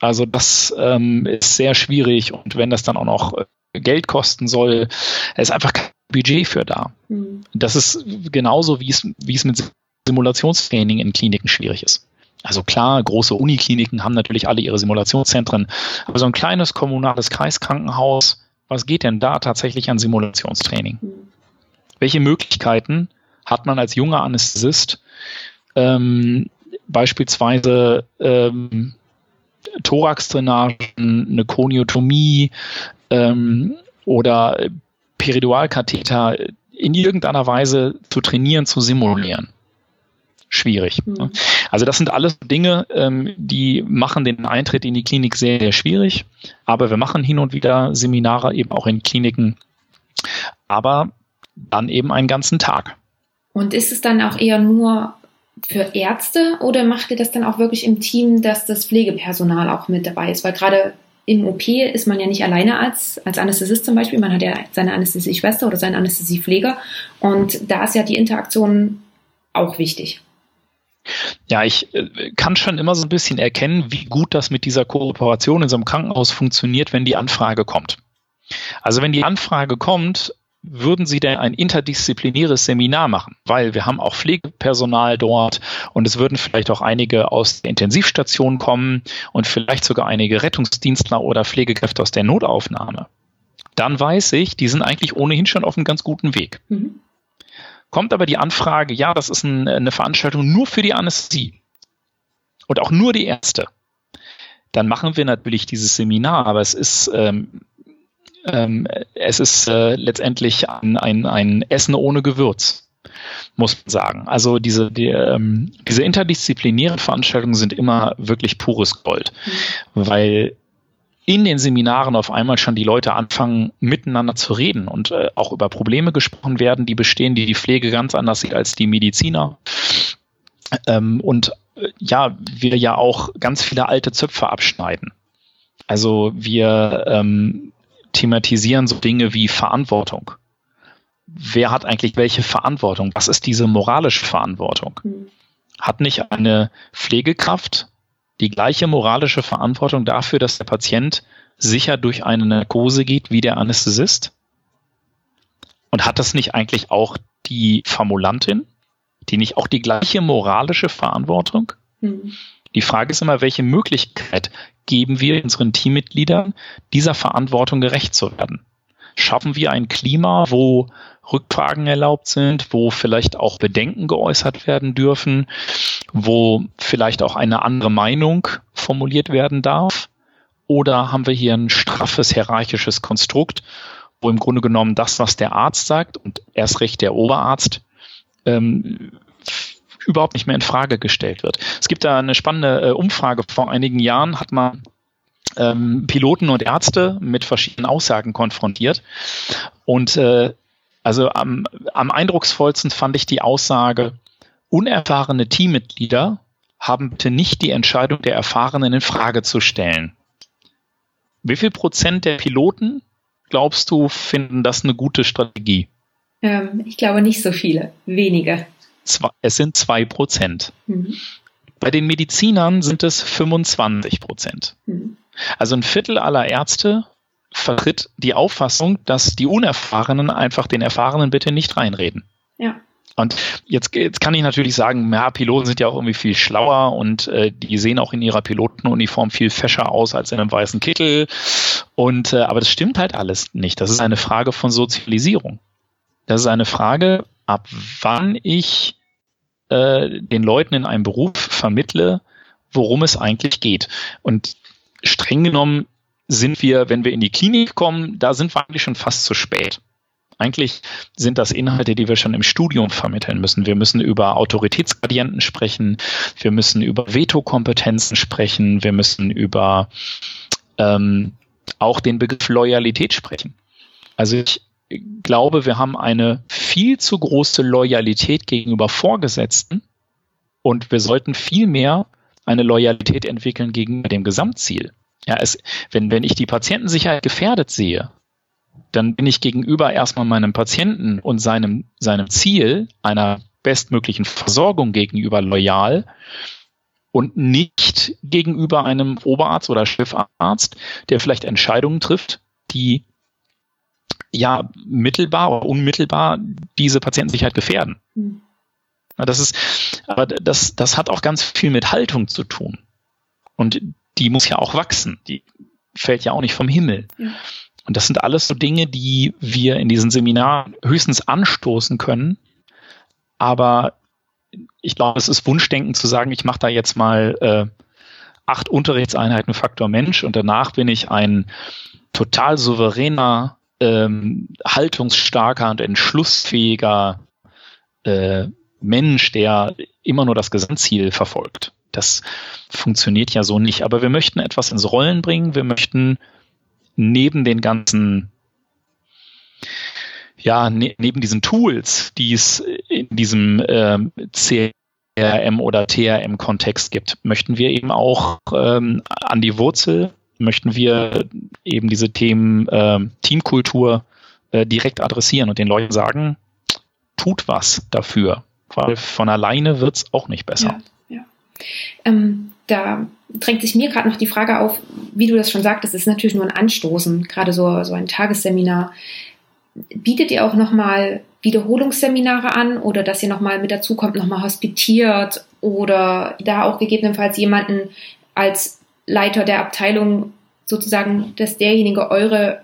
Also das ähm, ist sehr schwierig und wenn das dann auch noch äh, Geld kosten soll, ist einfach kein Budget für da. Mhm. Das ist genauso, wie es, wie es mit Simulationstraining in Kliniken schwierig ist. Also klar, große Unikliniken haben natürlich alle ihre Simulationszentren, aber so ein kleines kommunales Kreiskrankenhaus, was geht denn da tatsächlich an Simulationstraining? Mhm. Welche Möglichkeiten hat man als junger Anästhesist, ähm, beispielsweise ähm, Thoraxdrainagen, eine Koniotomie ähm, oder Peridualkatheter in irgendeiner Weise zu trainieren, zu simulieren. Schwierig. Mhm. Also das sind alles Dinge, ähm, die machen den Eintritt in die Klinik sehr, sehr schwierig. Aber wir machen hin und wieder Seminare eben auch in Kliniken, aber dann eben einen ganzen Tag. Und ist es dann auch eher nur für Ärzte oder macht ihr das dann auch wirklich im Team, dass das Pflegepersonal auch mit dabei ist? Weil gerade im OP ist man ja nicht alleine als, als Anästhesist zum Beispiel. Man hat ja seine Anästhesieschwester oder seinen Anästhesiepfleger. Und da ist ja die Interaktion auch wichtig. Ja, ich äh, kann schon immer so ein bisschen erkennen, wie gut das mit dieser Kooperation in so einem Krankenhaus funktioniert, wenn die Anfrage kommt. Also wenn die Anfrage kommt, würden Sie denn ein interdisziplinäres Seminar machen? Weil wir haben auch Pflegepersonal dort und es würden vielleicht auch einige aus der Intensivstation kommen und vielleicht sogar einige Rettungsdienstler oder Pflegekräfte aus der Notaufnahme. Dann weiß ich, die sind eigentlich ohnehin schon auf einem ganz guten Weg. Mhm. Kommt aber die Anfrage, ja, das ist ein, eine Veranstaltung nur für die Anästhesie und auch nur die Ärzte. Dann machen wir natürlich dieses Seminar, aber es ist ähm, ähm, es ist äh, letztendlich ein, ein, ein Essen ohne Gewürz. muss man sagen. Also diese, die, ähm, diese interdisziplinären Veranstaltungen sind immer wirklich pures Gold, mhm. weil in den Seminaren auf einmal schon die Leute anfangen, miteinander zu reden und äh, auch über Probleme gesprochen werden, die bestehen, die die Pflege ganz anders sieht als die Mediziner. Ähm, und äh, ja, wir ja auch ganz viele alte Zöpfe abschneiden. Also wir ähm, thematisieren so Dinge wie Verantwortung. Wer hat eigentlich welche Verantwortung? Was ist diese moralische Verantwortung? Mhm. Hat nicht eine Pflegekraft die gleiche moralische Verantwortung dafür, dass der Patient sicher durch eine Narkose geht wie der Anästhesist? Und hat das nicht eigentlich auch die Formulantin, die nicht auch die gleiche moralische Verantwortung? Mhm. Die Frage ist immer, welche Möglichkeit geben wir unseren Teammitgliedern, dieser Verantwortung gerecht zu werden? Schaffen wir ein Klima, wo Rückfragen erlaubt sind, wo vielleicht auch Bedenken geäußert werden dürfen, wo vielleicht auch eine andere Meinung formuliert werden darf? Oder haben wir hier ein straffes hierarchisches Konstrukt, wo im Grunde genommen das, was der Arzt sagt und erst recht der Oberarzt, ähm, überhaupt nicht mehr in Frage gestellt wird. Es gibt da eine spannende äh, Umfrage. Vor einigen Jahren hat man ähm, Piloten und Ärzte mit verschiedenen Aussagen konfrontiert. Und äh, also am, am eindrucksvollsten fand ich die Aussage, unerfahrene Teammitglieder haben bitte nicht die Entscheidung der Erfahrenen in Frage zu stellen. Wie viel Prozent der Piloten, glaubst du, finden das eine gute Strategie? Ähm, ich glaube nicht so viele, wenige. Es sind zwei Prozent. Mhm. Bei den Medizinern sind es 25 Prozent. Mhm. Also ein Viertel aller Ärzte vertritt die Auffassung, dass die Unerfahrenen einfach den Erfahrenen bitte nicht reinreden. Ja. Und jetzt, jetzt kann ich natürlich sagen, ja, Piloten sind ja auch irgendwie viel schlauer und äh, die sehen auch in ihrer Pilotenuniform viel fescher aus als in einem weißen Kittel. Und äh, aber das stimmt halt alles nicht. Das ist eine Frage von Sozialisierung. Das ist eine Frage, ab wann ich äh, den Leuten in einem Beruf vermittle, worum es eigentlich geht. Und streng genommen sind wir, wenn wir in die Klinik kommen, da sind wir eigentlich schon fast zu spät. Eigentlich sind das Inhalte, die wir schon im Studium vermitteln müssen. Wir müssen über Autoritätsgradienten sprechen, wir müssen über Vetokompetenzen sprechen, wir müssen über ähm, auch den Begriff Loyalität sprechen. Also ich glaube, wir haben eine viel zu große Loyalität gegenüber Vorgesetzten und wir sollten viel mehr eine Loyalität entwickeln gegenüber dem Gesamtziel. Ja, es, wenn, wenn ich die Patientensicherheit gefährdet sehe, dann bin ich gegenüber erstmal meinem Patienten und seinem, seinem Ziel einer bestmöglichen Versorgung gegenüber loyal und nicht gegenüber einem Oberarzt oder Chefarzt, der vielleicht Entscheidungen trifft, die ja mittelbar oder unmittelbar diese Patientensicherheit gefährden. Mhm. Das ist, aber das, das hat auch ganz viel mit Haltung zu tun. Und die muss ja auch wachsen. Die fällt ja auch nicht vom Himmel. Ja. Und das sind alles so Dinge, die wir in diesen Seminaren höchstens anstoßen können. Aber ich glaube, es ist Wunschdenken zu sagen, ich mache da jetzt mal äh, acht Unterrichtseinheiten Faktor Mensch und danach bin ich ein total souveräner, ähm, haltungsstarker und entschlussfähiger äh, Mensch, der immer nur das Gesamtziel verfolgt. Das funktioniert ja so nicht. Aber wir möchten etwas ins Rollen bringen. Wir möchten neben den ganzen, ja, ne, neben diesen Tools, die es in diesem ähm, CRM oder TRM-Kontext gibt, möchten wir eben auch ähm, an die Wurzel, möchten wir eben diese Themen äh, Teamkultur äh, direkt adressieren und den Leuten sagen, tut was dafür weil von alleine wird es auch nicht besser. Ja, ja. Ähm, da drängt sich mir gerade noch die Frage auf, wie du das schon sagtest, ist natürlich nur ein Anstoßen, gerade so, so ein Tagesseminar. Bietet ihr auch nochmal Wiederholungsseminare an oder dass ihr nochmal mit dazu kommt, nochmal hospitiert oder da auch gegebenenfalls jemanden als Leiter der Abteilung sozusagen, dass derjenige eure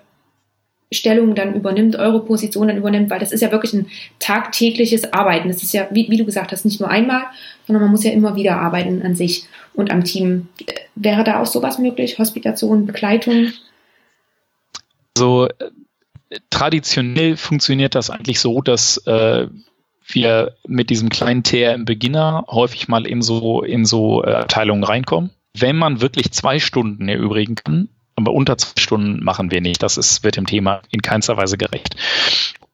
Stellung dann übernimmt, eure Position dann übernimmt, weil das ist ja wirklich ein tagtägliches Arbeiten. Das ist ja, wie, wie, du gesagt hast, nicht nur einmal, sondern man muss ja immer wieder arbeiten an sich und am Team. Wäre da auch sowas möglich? Hospitation, Begleitung? So äh, traditionell funktioniert das eigentlich so, dass äh, wir mit diesem kleinen TRM Beginner häufig mal in so, in so äh, Abteilungen reinkommen. Wenn man wirklich zwei Stunden erübrigen kann, aber unter zwei Stunden machen wir nicht. Das ist, wird dem Thema in keinster Weise gerecht.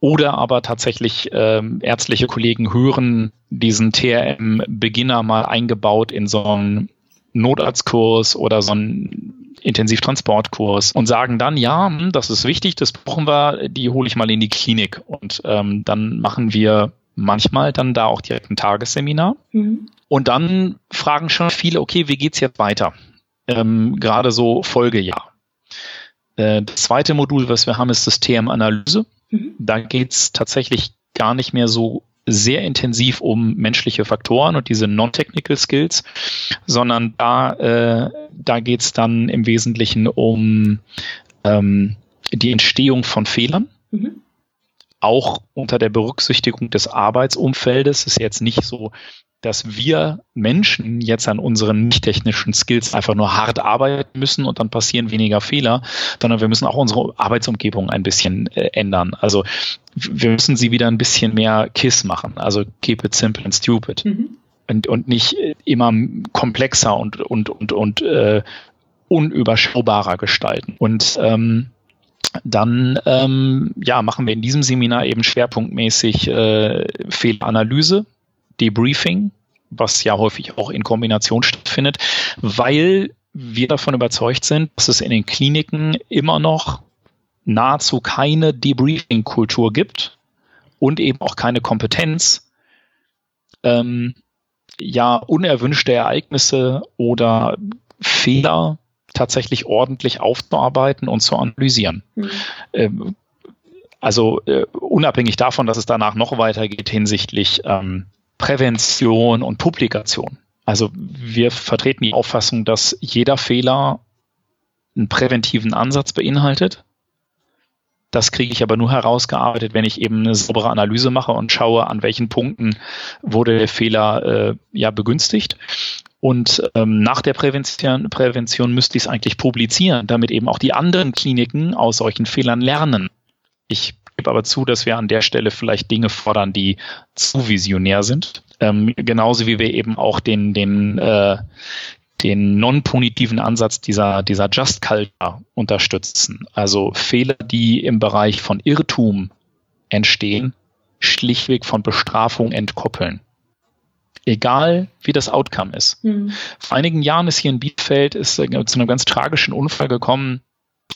Oder aber tatsächlich ähm, ärztliche Kollegen hören diesen TRM-Beginner mal eingebaut in so einen Notarztkurs oder so einen Intensivtransportkurs und sagen dann, ja, hm, das ist wichtig, das brauchen wir, die hole ich mal in die Klinik. Und ähm, dann machen wir manchmal dann da auch direkt ein Tagesseminar. Mhm. Und dann fragen schon viele, okay, wie geht's jetzt weiter? Ähm, Gerade so Folgejahr. Äh, das zweite Modul, was wir haben, ist Systemanalyse. Mhm. Da geht's tatsächlich gar nicht mehr so sehr intensiv um menschliche Faktoren und diese Non-Technical Skills, sondern da, äh, da geht dann im Wesentlichen um ähm, die Entstehung von Fehlern. Mhm auch unter der Berücksichtigung des Arbeitsumfeldes. ist jetzt nicht so, dass wir Menschen jetzt an unseren nicht technischen Skills einfach nur hart arbeiten müssen und dann passieren weniger Fehler, sondern wir müssen auch unsere Arbeitsumgebung ein bisschen äh, ändern. Also wir müssen sie wieder ein bisschen mehr KISS machen, also keep it simple and stupid. Mhm. Und, und nicht immer komplexer und, und, und, und äh, unüberschaubarer gestalten. Und ähm, dann ähm, ja, machen wir in diesem Seminar eben schwerpunktmäßig äh, Fehleranalyse, Debriefing, was ja häufig auch in Kombination stattfindet, weil wir davon überzeugt sind, dass es in den Kliniken immer noch nahezu keine Debriefing-Kultur gibt und eben auch keine Kompetenz, ähm, ja, unerwünschte Ereignisse oder Fehler tatsächlich ordentlich aufzuarbeiten und zu analysieren. Mhm. also äh, unabhängig davon, dass es danach noch weitergeht hinsichtlich ähm, Prävention und Publikation. Also wir vertreten die Auffassung, dass jeder Fehler einen präventiven Ansatz beinhaltet. Das kriege ich aber nur herausgearbeitet, wenn ich eben eine saubere Analyse mache und schaue, an welchen Punkten wurde der Fehler äh, ja begünstigt. Und ähm, nach der Prävention, Prävention müsste ich es eigentlich publizieren, damit eben auch die anderen Kliniken aus solchen Fehlern lernen. Ich gebe aber zu, dass wir an der Stelle vielleicht Dinge fordern, die zu visionär sind. Ähm, genauso wie wir eben auch den, den, äh, den non-punitiven Ansatz dieser, dieser Just Culture unterstützen. Also Fehler, die im Bereich von Irrtum entstehen, schlichtweg von Bestrafung entkoppeln egal wie das Outcome ist. Mhm. Vor einigen Jahren ist hier in Bielefeld ist, äh, zu einem ganz tragischen Unfall gekommen.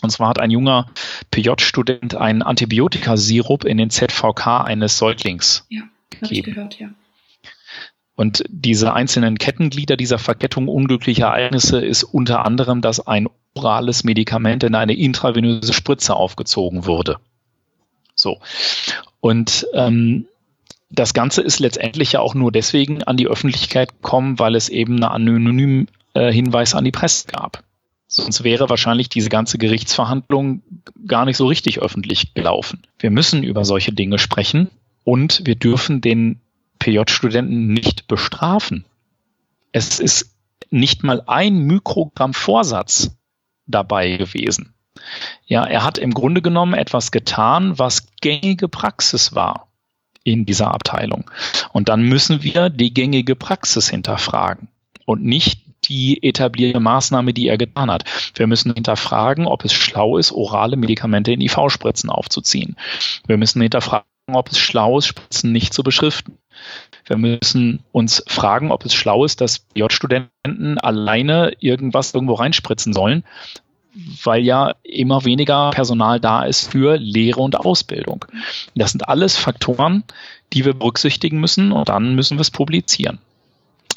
Und zwar hat ein junger PJ-Student einen Antibiotikasirup in den ZVK eines Säuglings ja, gegeben. Ich gehört, ja. Und diese einzelnen Kettenglieder dieser Verkettung unglücklicher Ereignisse ist unter anderem, dass ein orales Medikament in eine intravenöse Spritze aufgezogen wurde. So. Und ähm, das Ganze ist letztendlich ja auch nur deswegen an die Öffentlichkeit gekommen, weil es eben einen anonymen äh, Hinweis an die Presse gab. Sonst wäre wahrscheinlich diese ganze Gerichtsverhandlung gar nicht so richtig öffentlich gelaufen. Wir müssen über solche Dinge sprechen und wir dürfen den PJ-Studenten nicht bestrafen. Es ist nicht mal ein Mikrogramm Vorsatz dabei gewesen. Ja, er hat im Grunde genommen etwas getan, was gängige Praxis war in dieser Abteilung. Und dann müssen wir die gängige Praxis hinterfragen und nicht die etablierte Maßnahme, die er getan hat. Wir müssen hinterfragen, ob es schlau ist, orale Medikamente in IV-Spritzen aufzuziehen. Wir müssen hinterfragen, ob es schlau ist, Spritzen nicht zu beschriften. Wir müssen uns fragen, ob es schlau ist, dass J-Studenten alleine irgendwas irgendwo reinspritzen sollen, weil ja immer weniger Personal da ist für Lehre und Ausbildung. Das sind alles Faktoren, die wir berücksichtigen müssen und dann müssen wir es publizieren.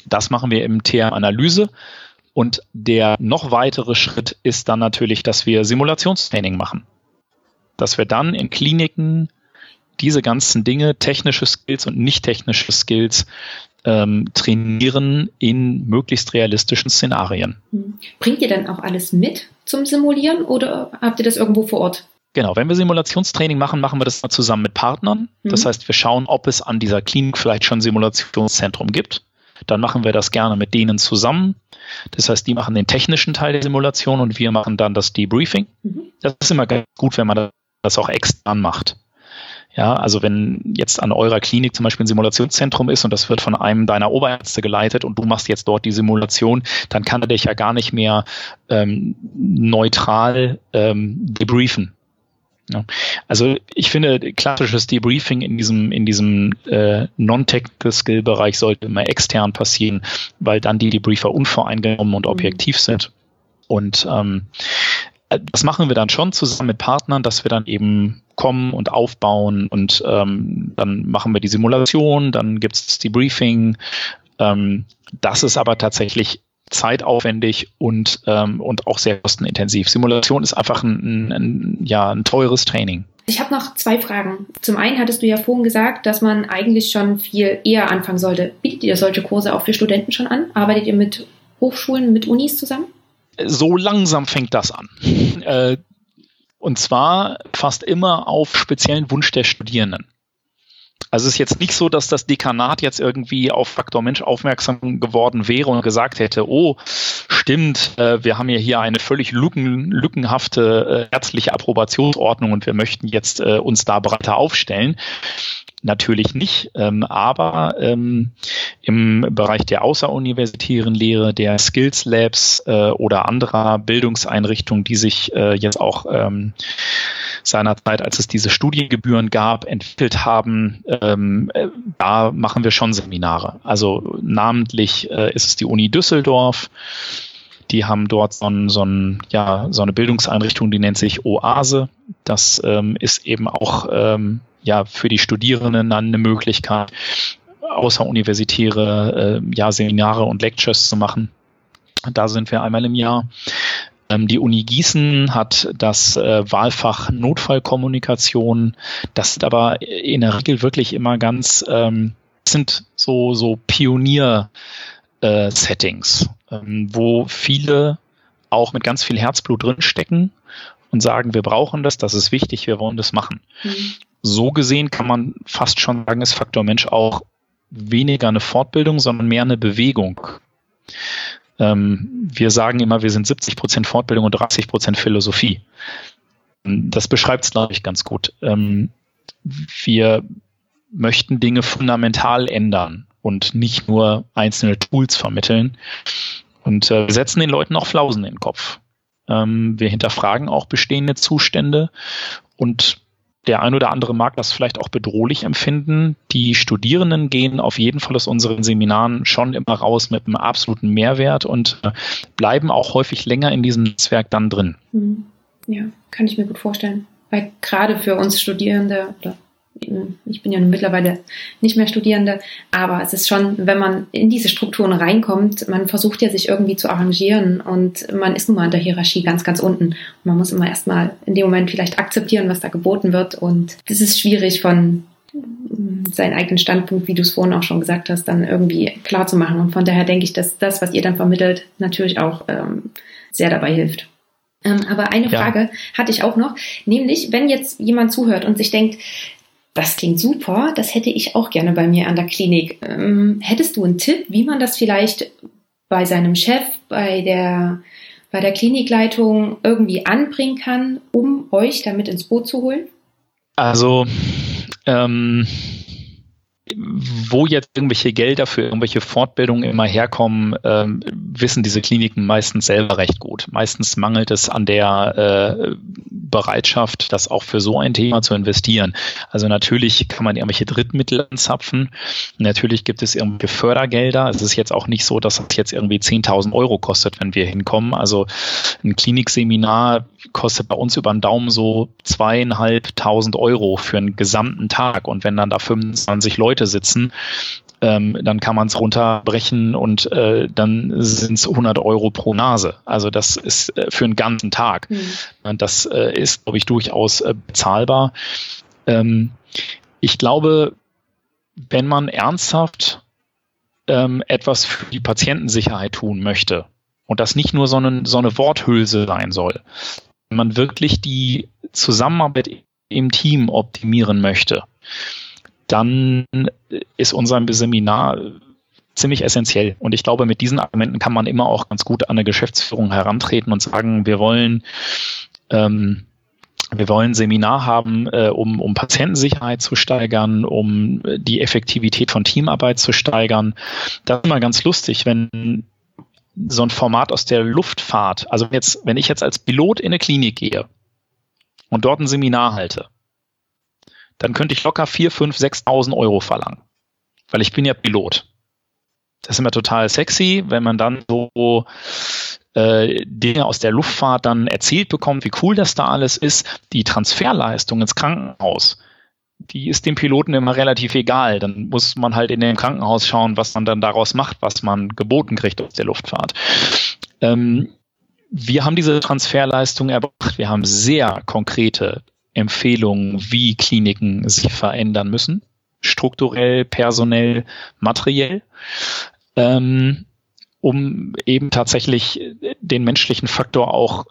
Das machen wir im TR-Analyse. Und der noch weitere Schritt ist dann natürlich, dass wir Simulationstraining machen. Dass wir dann in Kliniken diese ganzen Dinge, technische Skills und nicht technische Skills, ähm, trainieren in möglichst realistischen Szenarien. Bringt ihr dann auch alles mit zum Simulieren oder habt ihr das irgendwo vor Ort? Genau, wenn wir Simulationstraining machen, machen wir das zusammen mit Partnern. Mhm. Das heißt, wir schauen, ob es an dieser Klinik vielleicht schon ein Simulationszentrum gibt. Dann machen wir das gerne mit denen zusammen. Das heißt, die machen den technischen Teil der Simulation und wir machen dann das Debriefing. Mhm. Das ist immer ganz gut, wenn man das auch extern macht. Ja, also wenn jetzt an eurer Klinik zum Beispiel ein Simulationszentrum ist und das wird von einem deiner Oberärzte geleitet und du machst jetzt dort die Simulation, dann kann er dich ja gar nicht mehr ähm, neutral ähm, debriefen. Ja. Also ich finde, klassisches Debriefing in diesem, in diesem äh, Non-Technical Skill-Bereich sollte immer extern passieren, weil dann die Debriefer unvoreingenommen und objektiv mhm. sind. Und ähm, das machen wir dann schon zusammen mit Partnern, dass wir dann eben kommen und aufbauen und ähm, dann machen wir die Simulation, dann gibt es das Debriefing. Ähm, das ist aber tatsächlich zeitaufwendig und, ähm, und auch sehr kostenintensiv. Simulation ist einfach ein, ein, ja, ein teures Training. Ich habe noch zwei Fragen. Zum einen hattest du ja vorhin gesagt, dass man eigentlich schon viel eher anfangen sollte. Bietet ihr solche Kurse auch für Studenten schon an? Arbeitet ihr mit Hochschulen, mit Unis zusammen? So langsam fängt das an. Äh, und zwar fast immer auf speziellen Wunsch der Studierenden. Also es ist jetzt nicht so, dass das Dekanat jetzt irgendwie auf Faktor Mensch aufmerksam geworden wäre und gesagt hätte, oh, stimmt, äh, wir haben ja hier eine völlig lücken, lückenhafte äh, ärztliche Approbationsordnung und wir möchten jetzt äh, uns da breiter aufstellen. Natürlich nicht, ähm, aber ähm, im Bereich der außeruniversitären Lehre, der Skills Labs äh, oder anderer Bildungseinrichtungen, die sich äh, jetzt auch ähm, seinerzeit, als es diese Studiengebühren gab, entwickelt haben, ähm, äh, da machen wir schon Seminare. Also namentlich äh, ist es die Uni Düsseldorf. Die haben dort so, ein, so, ein, ja, so eine Bildungseinrichtung, die nennt sich Oase. Das ähm, ist eben auch ähm, ja für die Studierenden dann eine Möglichkeit, außeruniversitäre äh, ja, Seminare und Lectures zu machen. Da sind wir einmal im Jahr. Ähm, die Uni Gießen hat das äh, Wahlfach Notfallkommunikation. Das sind aber in der Regel wirklich immer ganz, ähm, sind so, so Pionier-Settings, äh, ähm, wo viele auch mit ganz viel Herzblut drinstecken und sagen, wir brauchen das, das ist wichtig, wir wollen das machen. Mhm. So gesehen kann man fast schon sagen, ist Faktor Mensch auch weniger eine Fortbildung, sondern mehr eine Bewegung. Ähm, wir sagen immer, wir sind 70 Prozent Fortbildung und 30 Prozent Philosophie. Das beschreibt es, glaube ich, ganz gut. Ähm, wir möchten Dinge fundamental ändern und nicht nur einzelne Tools vermitteln. Und äh, wir setzen den Leuten auch Flausen in den Kopf. Ähm, wir hinterfragen auch bestehende Zustände und der ein oder andere mag das vielleicht auch bedrohlich empfinden. Die Studierenden gehen auf jeden Fall aus unseren Seminaren schon immer raus mit einem absoluten Mehrwert und äh, bleiben auch häufig länger in diesem Netzwerk dann drin. Hm. Ja, kann ich mir gut vorstellen. Weil gerade für uns Studierende oder ich bin ja nun mittlerweile nicht mehr Studierende, aber es ist schon, wenn man in diese Strukturen reinkommt, man versucht ja sich irgendwie zu arrangieren und man ist nun mal in der Hierarchie ganz, ganz unten. Und man muss immer erstmal in dem Moment vielleicht akzeptieren, was da geboten wird und es ist schwierig von seinen eigenen Standpunkt, wie du es vorhin auch schon gesagt hast, dann irgendwie klar zu machen. Und von daher denke ich, dass das, was ihr dann vermittelt, natürlich auch ähm, sehr dabei hilft. Ähm, aber eine ja. Frage hatte ich auch noch, nämlich, wenn jetzt jemand zuhört und sich denkt, das klingt super, das hätte ich auch gerne bei mir an der Klinik. Ähm, hättest du einen Tipp, wie man das vielleicht bei seinem Chef, bei der, bei der Klinikleitung irgendwie anbringen kann, um euch damit ins Boot zu holen? Also, ähm, wo jetzt irgendwelche Gelder für irgendwelche Fortbildungen immer herkommen, ähm, wissen diese Kliniken meistens selber recht gut. Meistens mangelt es an der äh, Bereitschaft, das auch für so ein Thema zu investieren. Also natürlich kann man irgendwelche Drittmittel anzapfen. Natürlich gibt es irgendwelche Fördergelder. Es ist jetzt auch nicht so, dass es jetzt irgendwie 10.000 Euro kostet, wenn wir hinkommen. Also ein Klinikseminar kostet bei uns über den Daumen so zweieinhalbtausend Euro für einen gesamten Tag. Und wenn dann da 25 Leute sitzen, ähm, dann kann man es runterbrechen und äh, dann sind es 100 Euro pro Nase. Also das ist äh, für einen ganzen Tag. Mhm. Das äh, ist, glaube ich, durchaus äh, bezahlbar. Ähm, ich glaube, wenn man ernsthaft ähm, etwas für die Patientensicherheit tun möchte und das nicht nur so eine, so eine Worthülse sein soll, wenn man wirklich die Zusammenarbeit im Team optimieren möchte, dann ist unser Seminar ziemlich essentiell. Und ich glaube, mit diesen Argumenten kann man immer auch ganz gut an eine Geschäftsführung herantreten und sagen, wir wollen ähm, Wir wollen ein Seminar haben, äh, um, um Patientensicherheit zu steigern, um die Effektivität von Teamarbeit zu steigern. Das ist immer ganz lustig, wenn so ein Format aus der Luftfahrt, also jetzt, wenn ich jetzt als Pilot in eine Klinik gehe und dort ein Seminar halte, dann könnte ich locker 4, 5, 6.000 Euro verlangen. Weil ich bin ja Pilot. Das ist immer total sexy, wenn man dann so äh, Dinge aus der Luftfahrt dann erzählt bekommt, wie cool das da alles ist. Die Transferleistung ins Krankenhaus, die ist dem Piloten immer relativ egal. Dann muss man halt in dem Krankenhaus schauen, was man dann daraus macht, was man geboten kriegt aus der Luftfahrt. Ähm, wir haben diese Transferleistung erbracht. Wir haben sehr konkrete Empfehlungen, wie Kliniken sich verändern müssen. Strukturell, personell, materiell. Ähm, um eben tatsächlich den menschlichen Faktor auch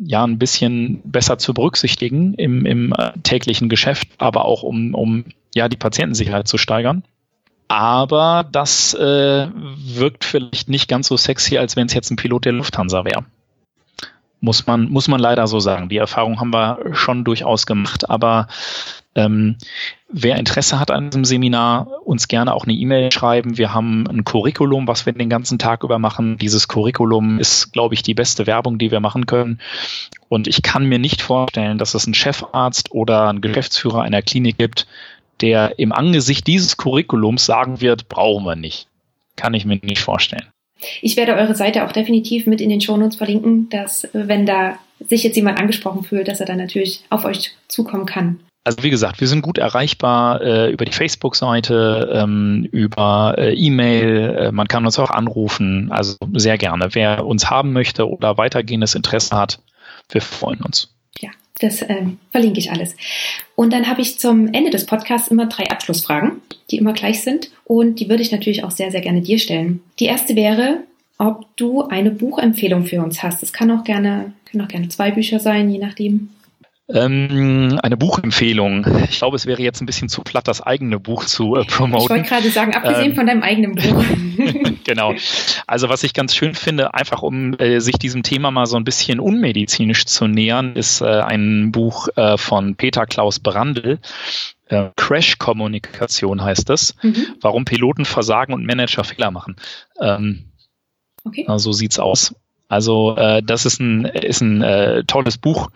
ja ein bisschen besser zu berücksichtigen im, im äh, täglichen Geschäft, aber auch um, um ja die Patientensicherheit zu steigern. Aber das äh, wirkt vielleicht nicht ganz so sexy, als wenn es jetzt ein Pilot der Lufthansa wäre. Muss man, muss man leider so sagen. Die Erfahrung haben wir schon durchaus gemacht, aber ähm, wer Interesse hat an diesem Seminar, uns gerne auch eine E-Mail schreiben. Wir haben ein Curriculum, was wir den ganzen Tag über machen. Dieses Curriculum ist, glaube ich, die beste Werbung, die wir machen können. Und ich kann mir nicht vorstellen, dass es einen Chefarzt oder einen Geschäftsführer einer Klinik gibt, der im Angesicht dieses Curriculums sagen wird, brauchen wir nicht. Kann ich mir nicht vorstellen. Ich werde eure Seite auch definitiv mit in den Shownotes verlinken, dass wenn da sich jetzt jemand angesprochen fühlt, dass er dann natürlich auf euch zukommen kann. Also wie gesagt, wir sind gut erreichbar äh, über die Facebook-Seite, ähm, über äh, E-Mail. Äh, man kann uns auch anrufen. Also sehr gerne. Wer uns haben möchte oder weitergehendes Interesse hat, wir freuen uns. Ja, das ähm, verlinke ich alles. Und dann habe ich zum Ende des Podcasts immer drei Abschlussfragen, die immer gleich sind. Und die würde ich natürlich auch sehr, sehr gerne dir stellen. Die erste wäre, ob du eine Buchempfehlung für uns hast. Es kann auch gerne, können auch gerne zwei Bücher sein, je nachdem. Ähm, eine Buchempfehlung. Ich glaube, es wäre jetzt ein bisschen zu platt, das eigene Buch zu äh, promoten. Ich wollte gerade sagen, abgesehen ähm, von deinem eigenen Buch. genau. Also was ich ganz schön finde, einfach um äh, sich diesem Thema mal so ein bisschen unmedizinisch zu nähern, ist äh, ein Buch äh, von Peter Klaus Brandl. Äh, Crash-Kommunikation heißt es. Mhm. Warum Piloten versagen und Manager Fehler machen. Ähm, okay. So sieht's aus. Also äh, das ist ein, ist ein tolles Buch.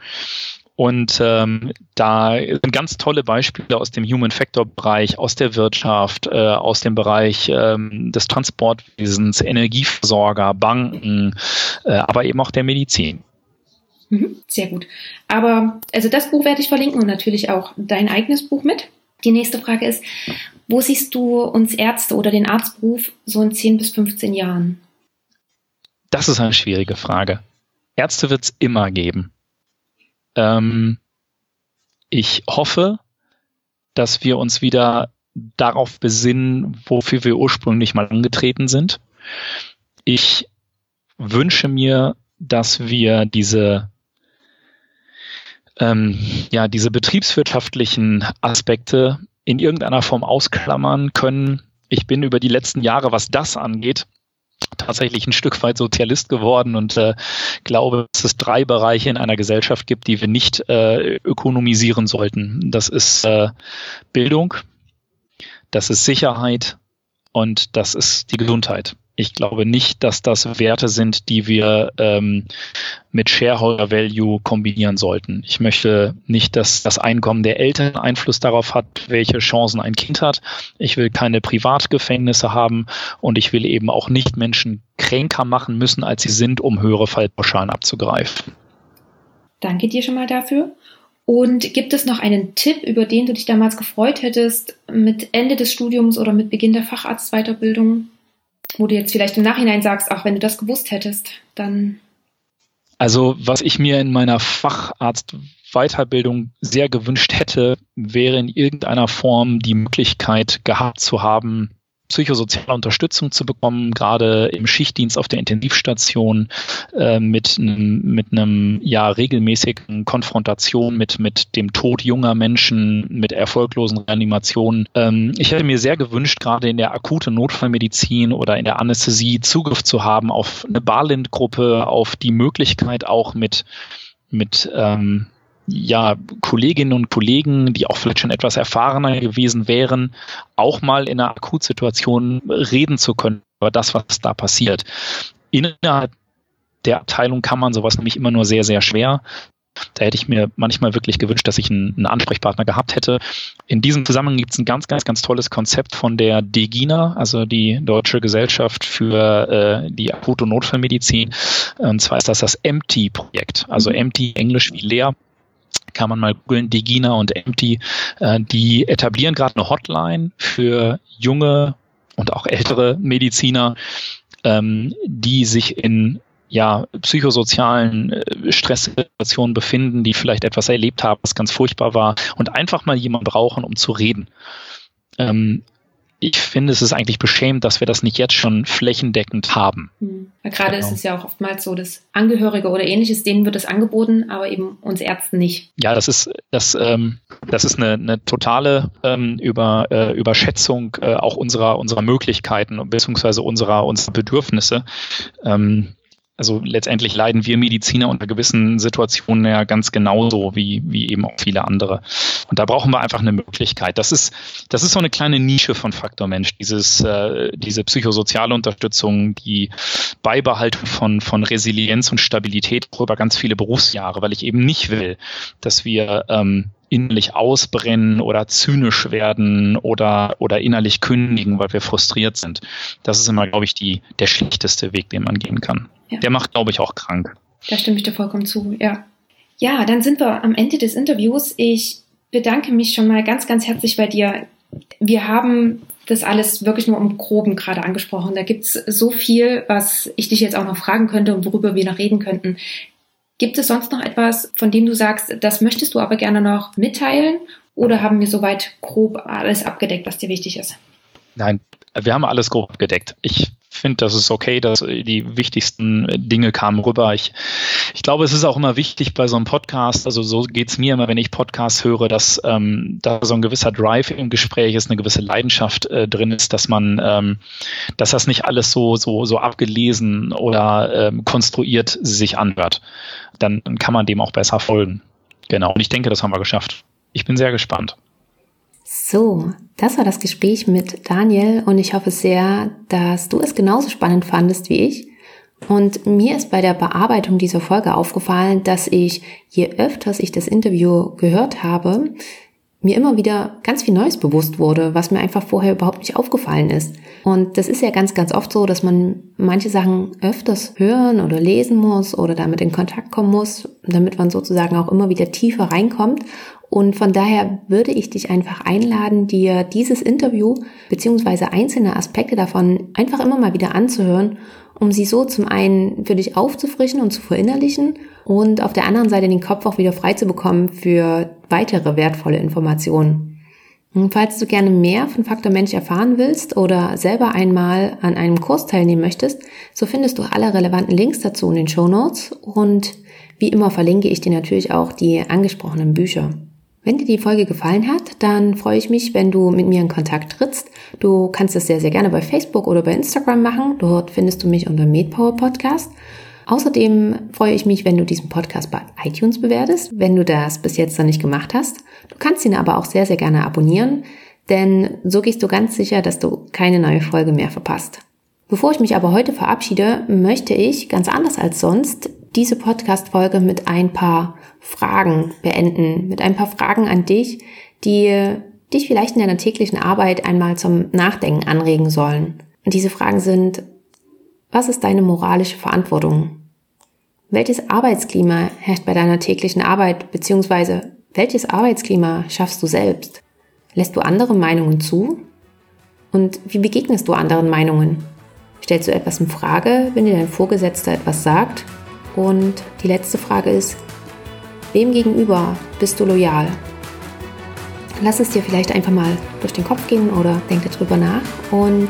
Und ähm, da sind ganz tolle Beispiele aus dem Human Factor Bereich, aus der Wirtschaft, äh, aus dem Bereich ähm, des Transportwesens, Energieversorger, Banken, äh, aber eben auch der Medizin. Mhm, sehr gut. Aber also das Buch werde ich verlinken und natürlich auch dein eigenes Buch mit. Die nächste Frage ist, wo siehst du uns Ärzte oder den Arztberuf so in 10 bis 15 Jahren? Das ist eine schwierige Frage. Ärzte wird es immer geben. Ähm, ich hoffe, dass wir uns wieder darauf besinnen, wofür wir ursprünglich mal angetreten sind. Ich wünsche mir, dass wir diese ähm, ja diese betriebswirtschaftlichen Aspekte in irgendeiner Form ausklammern können. Ich bin über die letzten Jahre, was das angeht, tatsächlich ein Stück weit Sozialist geworden und äh, glaube, dass es drei Bereiche in einer Gesellschaft gibt, die wir nicht äh, ökonomisieren sollten. Das ist äh, Bildung, das ist Sicherheit und das ist die Gesundheit. Ich glaube nicht, dass das Werte sind, die wir ähm, mit Shareholder Value kombinieren sollten. Ich möchte nicht, dass das Einkommen der Eltern Einfluss darauf hat, welche Chancen ein Kind hat. Ich will keine Privatgefängnisse haben und ich will eben auch nicht Menschen kränker machen müssen, als sie sind, um höhere Fallpauschalen abzugreifen. Danke dir schon mal dafür. Und gibt es noch einen Tipp, über den du dich damals gefreut hättest, mit Ende des Studiums oder mit Beginn der Facharztweiterbildung? Wo du jetzt vielleicht im Nachhinein sagst, ach, wenn du das gewusst hättest, dann. Also, was ich mir in meiner Facharztweiterbildung sehr gewünscht hätte, wäre in irgendeiner Form die Möglichkeit gehabt zu haben, psychosoziale Unterstützung zu bekommen, gerade im Schichtdienst auf der Intensivstation äh, mit mit einem ja regelmäßigen Konfrontation mit mit dem Tod junger Menschen, mit erfolglosen Reanimationen. Ähm, ich hätte mir sehr gewünscht, gerade in der akute Notfallmedizin oder in der Anästhesie Zugriff zu haben auf eine Barlind-Gruppe, auf die Möglichkeit auch mit mit ähm, ja, Kolleginnen und Kollegen, die auch vielleicht schon etwas erfahrener gewesen wären, auch mal in einer Akutsituation reden zu können über das, was da passiert. Innerhalb der Abteilung kann man sowas nämlich immer nur sehr, sehr schwer. Da hätte ich mir manchmal wirklich gewünscht, dass ich einen, einen Ansprechpartner gehabt hätte. In diesem Zusammenhang gibt es ein ganz, ganz, ganz tolles Konzept von der DEGINA, also die Deutsche Gesellschaft für äh, die Akut- und Notfallmedizin. Und zwar ist das das MT-Projekt, also mhm. Englisch wie leer kann man mal googeln, Degina und Empty, äh, die etablieren gerade eine Hotline für junge und auch ältere Mediziner, ähm, die sich in ja, psychosozialen äh, Stresssituationen befinden, die vielleicht etwas erlebt haben, was ganz furchtbar war und einfach mal jemanden brauchen, um zu reden. Ähm, ich finde, es ist eigentlich beschämend, dass wir das nicht jetzt schon flächendeckend haben. Mhm. gerade genau. ist es ja auch oftmals so, dass Angehörige oder ähnliches, denen wird es angeboten, aber eben uns Ärzten nicht. Ja, das ist, das, ähm, das ist eine, eine totale ähm, Über, äh, Überschätzung äh, auch unserer, unserer Möglichkeiten beziehungsweise unserer, unserer Bedürfnisse. Ähm, also letztendlich leiden wir Mediziner unter gewissen Situationen ja ganz genauso wie, wie eben auch viele andere. Und da brauchen wir einfach eine Möglichkeit. Das ist, das ist so eine kleine Nische von Faktor Mensch, dieses, äh, diese psychosoziale Unterstützung, die Beibehaltung von, von Resilienz und Stabilität über ganz viele Berufsjahre, weil ich eben nicht will, dass wir ähm, innerlich ausbrennen oder zynisch werden oder, oder innerlich kündigen, weil wir frustriert sind. Das ist immer, glaube ich, die, der schlechteste Weg, den man gehen kann. Ja. Der macht, glaube ich, auch krank. Da stimme ich dir vollkommen zu, ja. Ja, dann sind wir am Ende des Interviews. Ich bedanke mich schon mal ganz, ganz herzlich bei dir. Wir haben das alles wirklich nur im Groben gerade angesprochen. Da gibt es so viel, was ich dich jetzt auch noch fragen könnte und worüber wir noch reden könnten. Gibt es sonst noch etwas, von dem du sagst, das möchtest du aber gerne noch mitteilen? Oder haben wir soweit grob alles abgedeckt, was dir wichtig ist? Nein, wir haben alles grob abgedeckt. Ich finde, das ist okay, dass die wichtigsten Dinge kamen rüber. Ich, ich glaube, es ist auch immer wichtig bei so einem Podcast, also so geht's mir immer, wenn ich Podcasts höre, dass ähm, da so ein gewisser Drive im Gespräch ist, eine gewisse Leidenschaft äh, drin ist, dass man, ähm, dass das nicht alles so, so, so abgelesen oder ähm, konstruiert sich anhört. Dann kann man dem auch besser folgen. Genau. Und ich denke, das haben wir geschafft. Ich bin sehr gespannt. So, das war das Gespräch mit Daniel und ich hoffe sehr, dass du es genauso spannend fandest wie ich. Und mir ist bei der Bearbeitung dieser Folge aufgefallen, dass ich, je öfters ich das Interview gehört habe, mir immer wieder ganz viel Neues bewusst wurde, was mir einfach vorher überhaupt nicht aufgefallen ist. Und das ist ja ganz, ganz oft so, dass man manche Sachen öfters hören oder lesen muss oder damit in Kontakt kommen muss, damit man sozusagen auch immer wieder tiefer reinkommt. Und von daher würde ich dich einfach einladen, dir dieses Interview beziehungsweise einzelne Aspekte davon einfach immer mal wieder anzuhören um sie so zum einen für dich aufzufrischen und zu verinnerlichen und auf der anderen Seite den Kopf auch wieder frei zu bekommen für weitere wertvolle Informationen. Und falls du gerne mehr von Faktor Mensch erfahren willst oder selber einmal an einem Kurs teilnehmen möchtest, so findest du alle relevanten Links dazu in den Show Notes und wie immer verlinke ich dir natürlich auch die angesprochenen Bücher. Wenn dir die Folge gefallen hat, dann freue ich mich, wenn du mit mir in Kontakt trittst. Du kannst das sehr, sehr gerne bei Facebook oder bei Instagram machen. Dort findest du mich unter MedPower Podcast. Außerdem freue ich mich, wenn du diesen Podcast bei iTunes bewertest, wenn du das bis jetzt noch nicht gemacht hast. Du kannst ihn aber auch sehr, sehr gerne abonnieren, denn so gehst du ganz sicher, dass du keine neue Folge mehr verpasst. Bevor ich mich aber heute verabschiede, möchte ich, ganz anders als sonst, diese Podcast-Folge mit ein paar Fragen beenden, mit ein paar Fragen an dich, die dich vielleicht in deiner täglichen Arbeit einmal zum Nachdenken anregen sollen. Und diese Fragen sind, was ist deine moralische Verantwortung? Welches Arbeitsklima herrscht bei deiner täglichen Arbeit, beziehungsweise welches Arbeitsklima schaffst du selbst? Lässt du andere Meinungen zu? Und wie begegnest du anderen Meinungen? Stellst du etwas in Frage, wenn dir dein Vorgesetzter etwas sagt? Und die letzte Frage ist, wem gegenüber bist du loyal? Lass es dir vielleicht einfach mal durch den Kopf gehen oder denk darüber nach. Und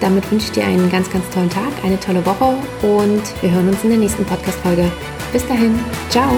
damit wünsche ich dir einen ganz, ganz tollen Tag, eine tolle Woche und wir hören uns in der nächsten Podcast-Folge. Bis dahin, ciao!